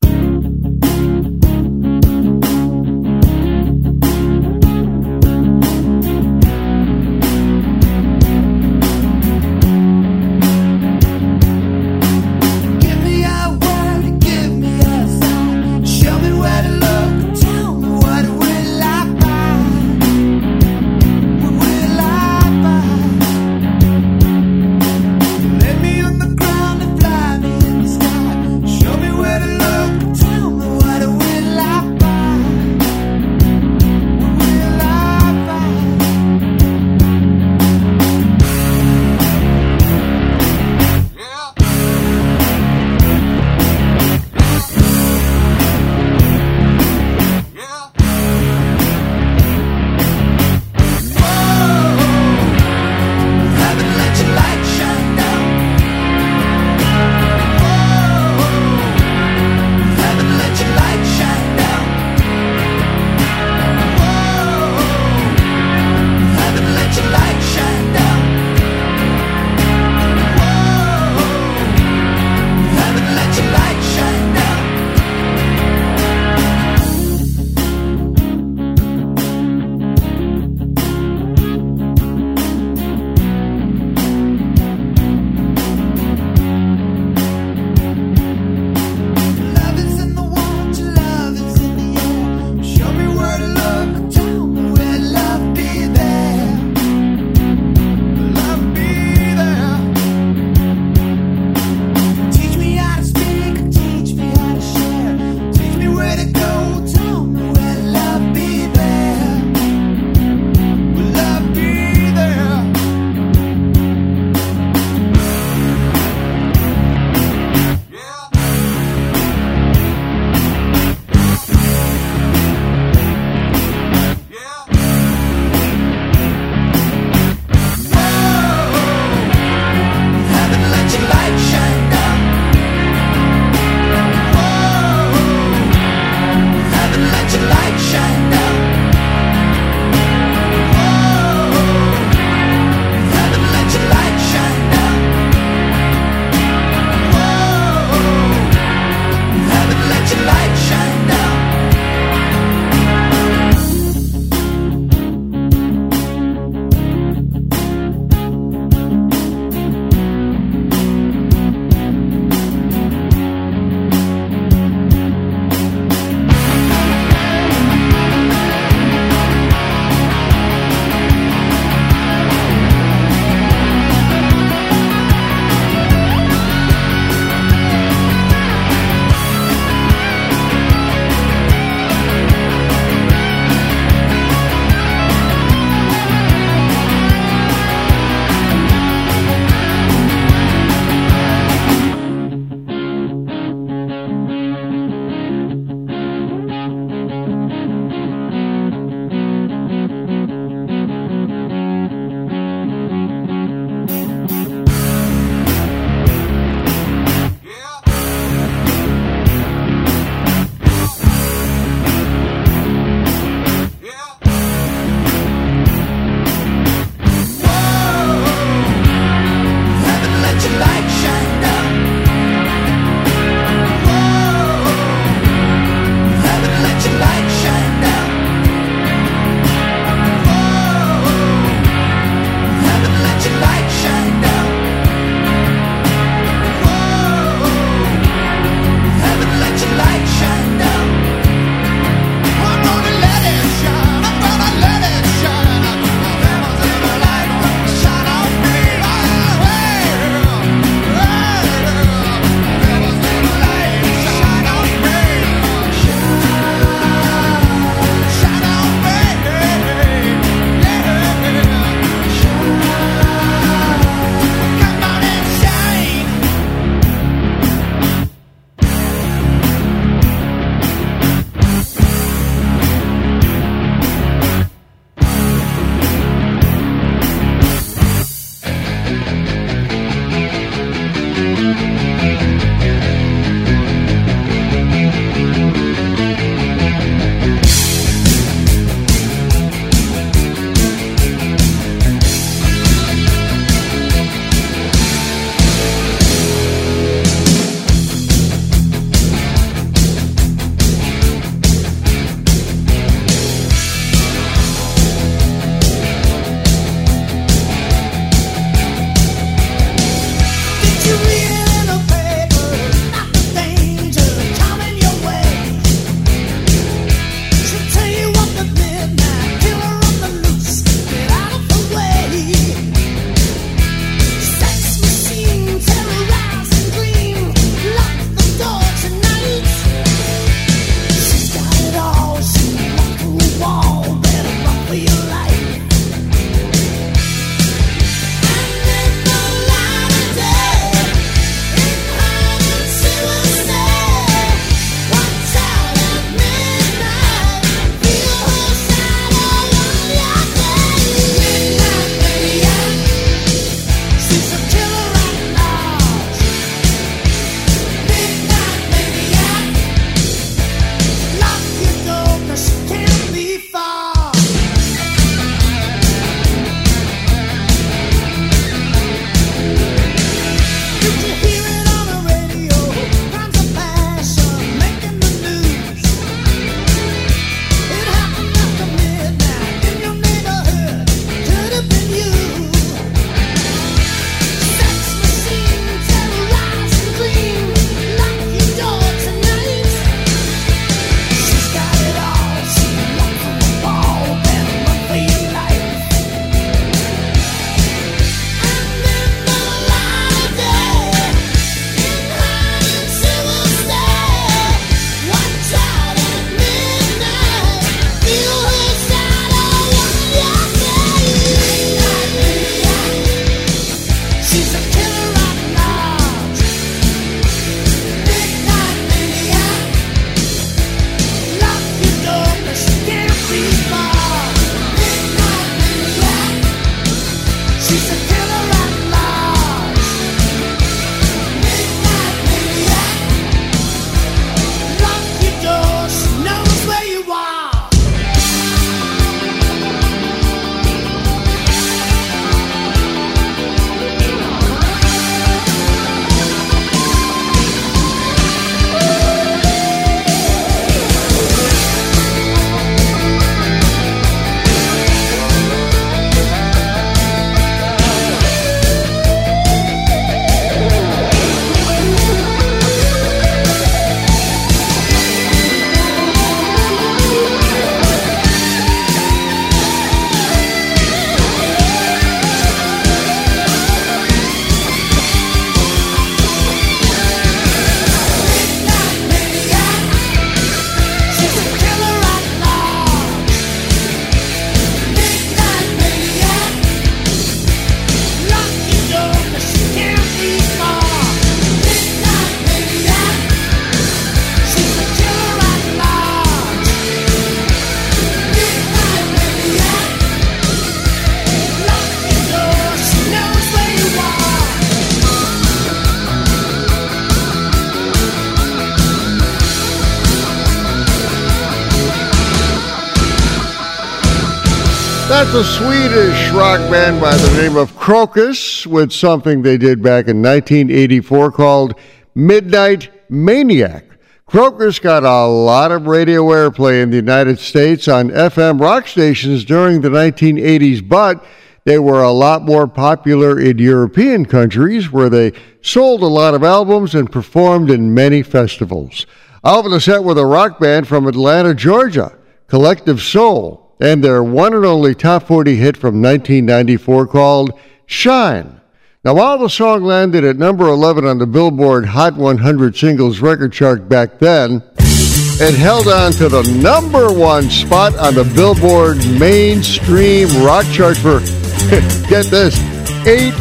A Swedish rock band by the name of Krokus with something they did back in 1984 called Midnight Maniac. Krokus got a lot of radio airplay in the United States on FM rock stations during the 1980s, but they were a lot more popular in European countries where they sold a lot of albums and performed in many festivals. I'll open the set with a rock band from Atlanta, Georgia, Collective Soul, and their one and only top 40 hit from 1994 called Shine. Now, while the song landed at number 11 on the Billboard Hot 100 Singles record chart back then, it held on to the number one spot on the Billboard mainstream rock chart for, get this, eight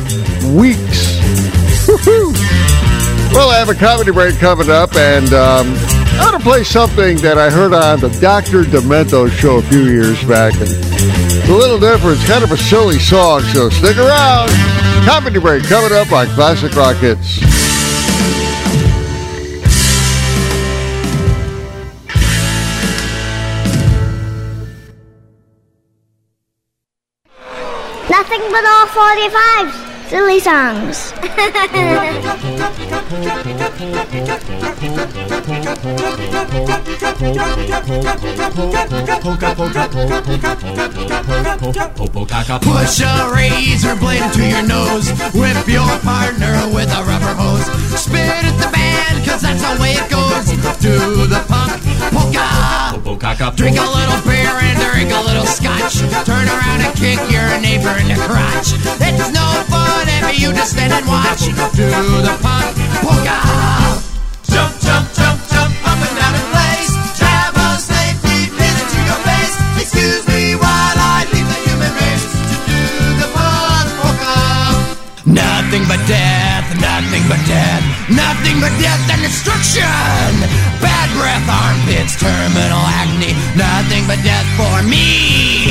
weeks. Woo-hoo. Well, I have a comedy break coming up, and um, I'm going to play something that I heard on the Dr. Demento show a few years back. And it's a little different. It's kind of a silly song, so stick around. Comedy break coming up on Classic Rock Hits. Nothing but old 45s. Silly songs. Push a razor blade into your nose. Whip your partner with a rubber hose. Spit at the band, cause that's the way it goes. Do the punk polka. Drink a little beer and drink a little scotch. Turn around and kick your neighbor in the crotch. It's no fun if you just stand and watch. Do the punk polka. Jump, jump, jump, Nothing but death, nothing but death, nothing but death and destruction. Bad breath, armpits, terminal acne, nothing but death for me.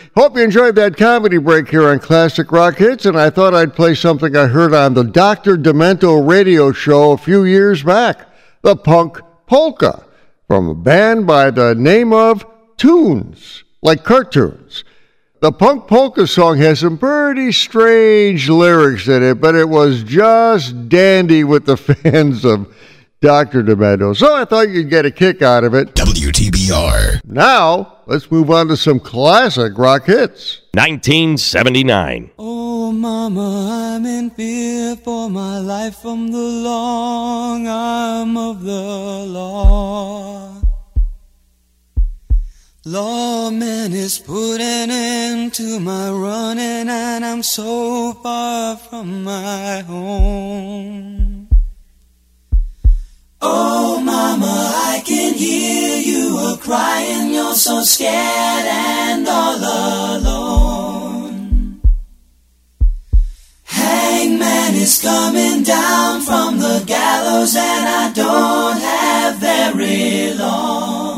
Hope you enjoyed that comedy break here on Classic Rock Hits, and I thought I'd play something I heard on the Dr. Demento radio show a few years back the Punk Polka, from a band by the name of Tunes, like cartoons. The Punk Polka song has some pretty strange lyrics in it, but it was just dandy with the fans of Dr. Demento. So I thought you'd get a kick out of it. WTBR. Now, let's move on to some classic rock hits. 1979. Oh, mama, I'm in fear for my life from the long arm of the law. Lawman is putting an end to my running, and I'm so far from my home. Oh, mama, I can hear you a crying. You're so scared and all alone. Hangman is coming down from the gallows, and I don't have very long.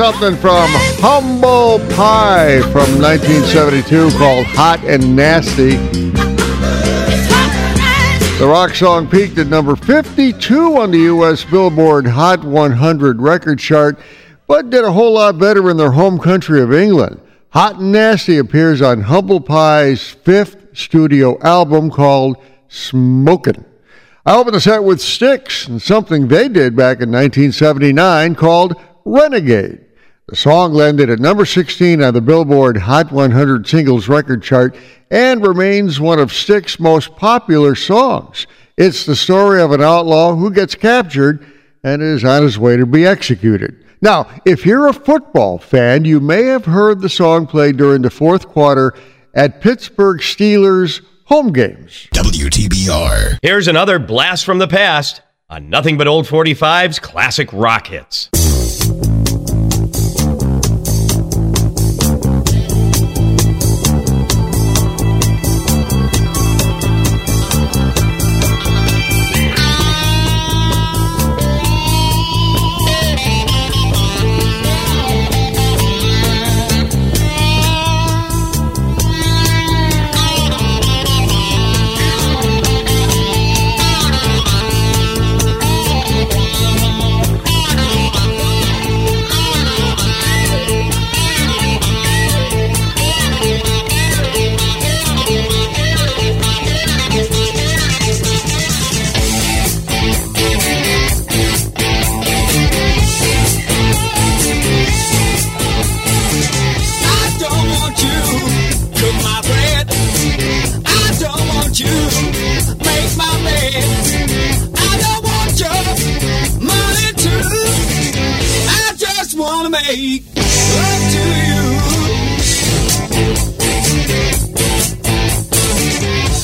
Something from Humble Pie from 1972 called Hot and Nasty. The rock song peaked at number 52 on the U.S. Billboard Hot 100 record chart, but did a whole lot better in their home country of England. Hot and Nasty appears on Humble Pie's fifth studio album called Smokin'. I opened the set with Styx and something they did back in 1979 called Renegade. The song landed at number 16 on the Billboard Hot 100 Singles Record Chart and remains one of Styx's most popular songs. It's the story of an outlaw who gets captured and is on his way to be executed. Now, if you're a football fan, you may have heard the song played during the fourth quarter at Pittsburgh Steelers home games. WTBR. Here's another blast from the past on Nothing But Old 45's classic rock hits. Make love to you.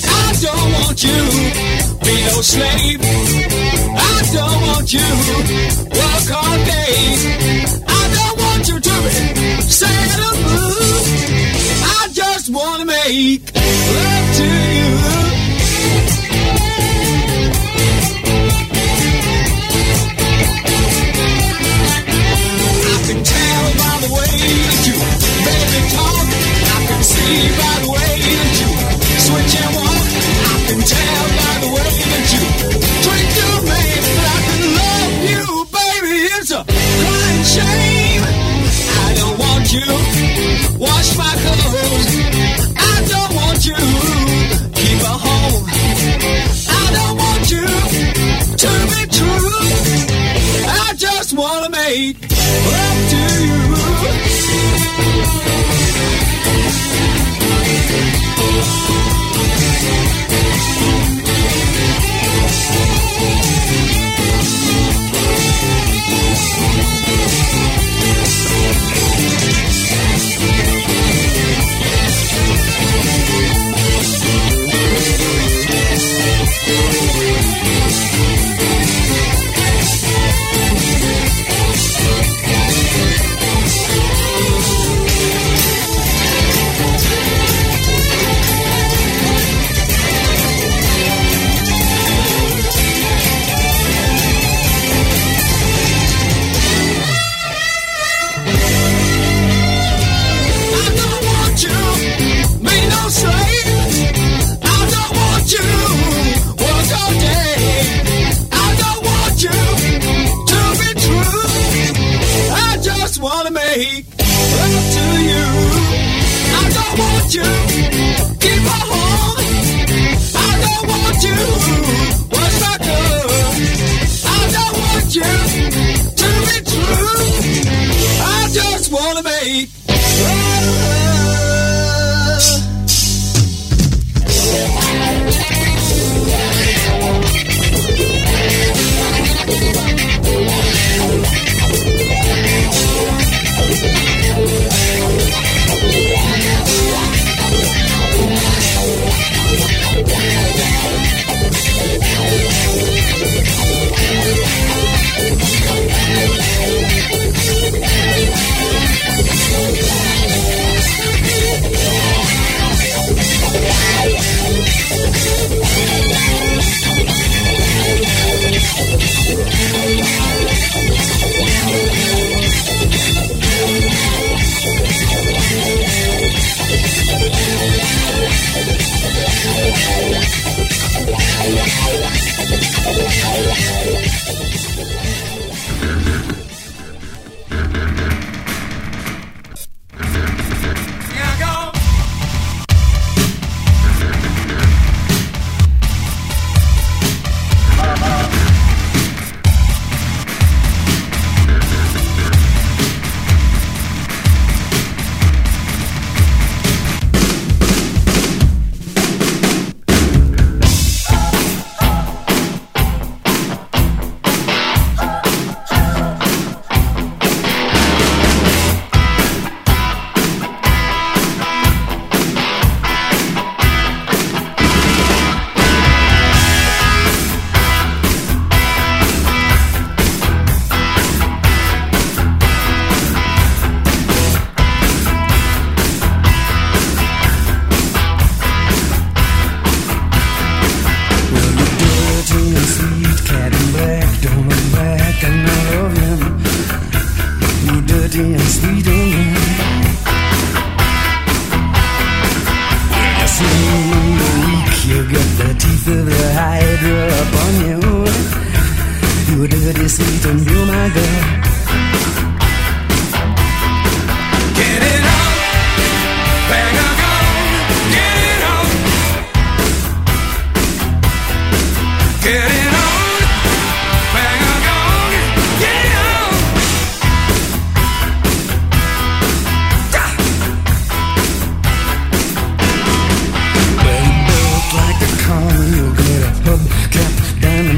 I don't want you be no slave. I don't want you work all day. I don't want you to be sad or blue. I just wanna make love to you. Baby talk. I can see by the way that you switch and walk. I can tell by the way that you your man. But I can love you, baby. It's a crying shame. I don't want you wash my clothes. I don't want you keep a home. Just wanna make love to you.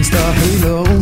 Star halo.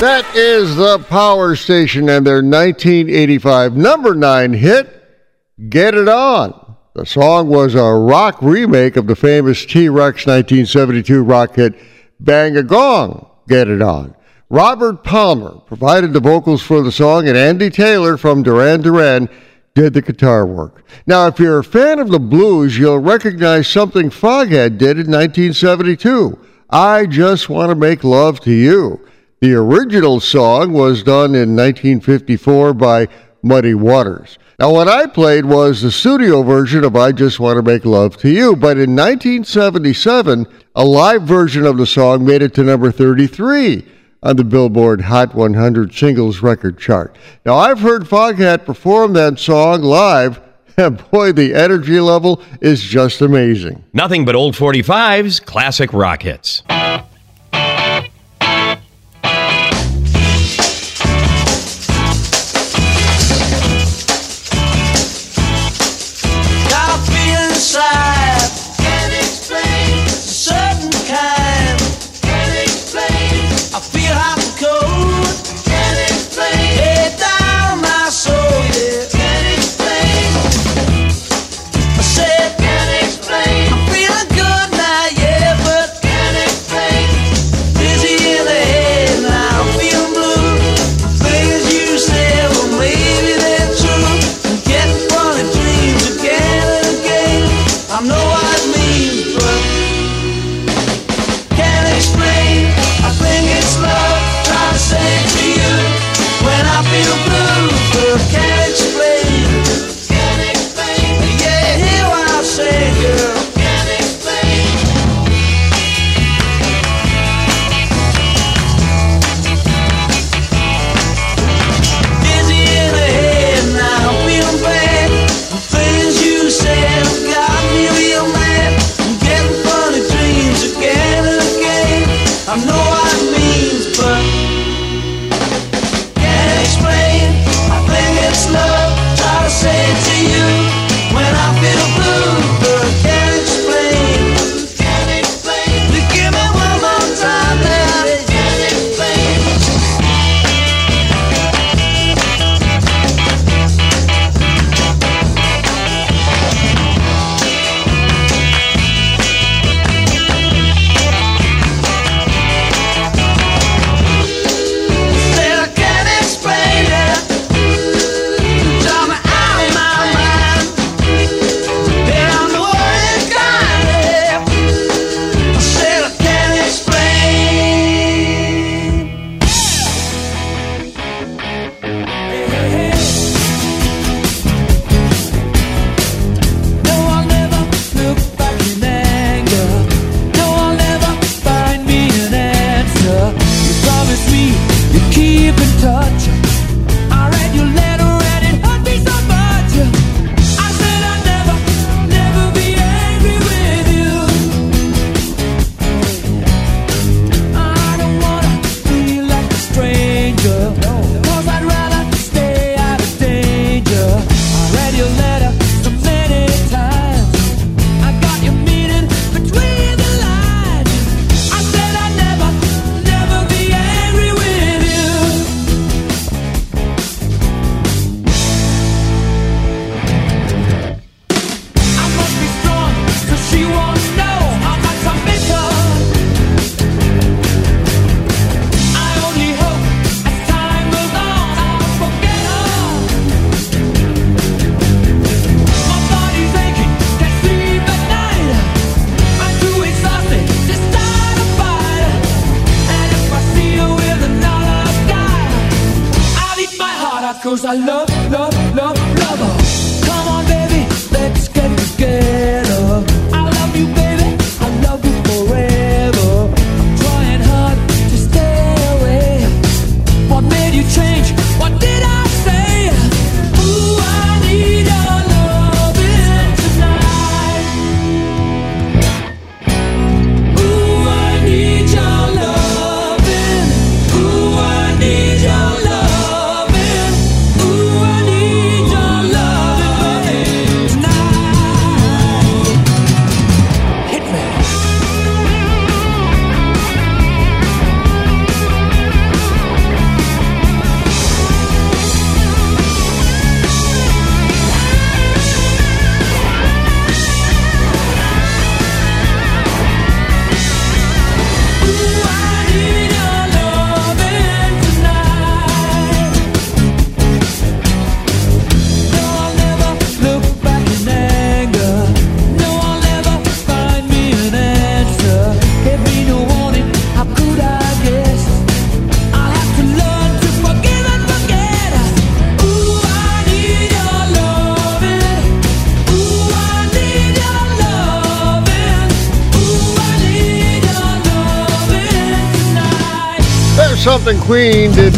That is the Power Station and their 1985 number nine hit, Get It On. The song was a rock remake of the famous T Rex 1972 rock hit, Bang a Gong, Get It On. Robert Palmer provided the vocals for the song, and Andy Taylor from Duran Duran did the guitar work. Now, if you're a fan of the blues, you'll recognize something Foghat did in 1972. I Just Want to Make Love to You. The original song was done in 1954 by Muddy Waters. Now, what I played was the studio version of I Just Want to Make Love to You, but in 1977, a live version of the song made it to number 33 on the Billboard Hot 100 singles record chart. Now, I've heard Foghat perform that song live, and boy, the energy level is just amazing. Nothing but old 45s, classic rock hits.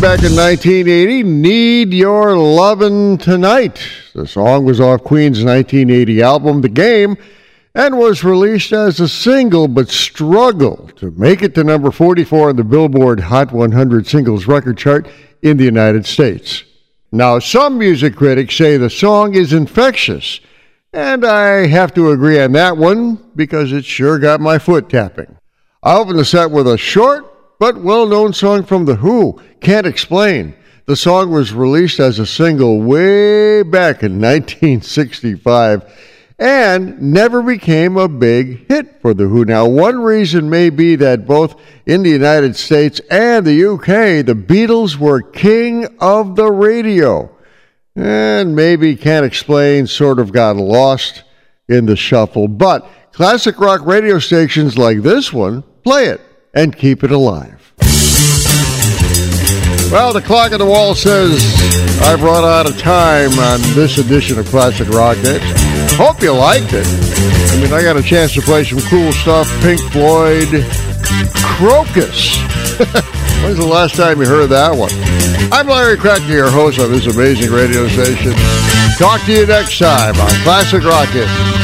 Back in 1980 Need Your Lovin' Tonight. The song was off Queen's 1980 album, The Game, and was released as a single but struggled to make it to number 44 on the Billboard Hot 100 Singles Record Chart in the United States. Now, some music critics say the song is infectious, and I have to agree on that one because it sure got my foot tapping. I open the set with a short but well known song from The Who, Can't Explain. The song was released as a single way back in 1965 and never became a big hit for The Who. Now, one reason may be that both in the United States and the UK, the Beatles were king of the radio. And maybe Can't Explain sort of got lost in the shuffle. But classic rock radio stations like this one play it and keep it alive. Well, the clock on the wall says I've run out of time on this edition of Classic Rock Hits. Hope you liked it. I mean, I got a chance to play some cool stuff. Pink Floyd, Krokus. When's the last time you heard that one? I'm Larry Kratka, your host on this amazing radio station. Talk to you next time on Classic Rock Hits.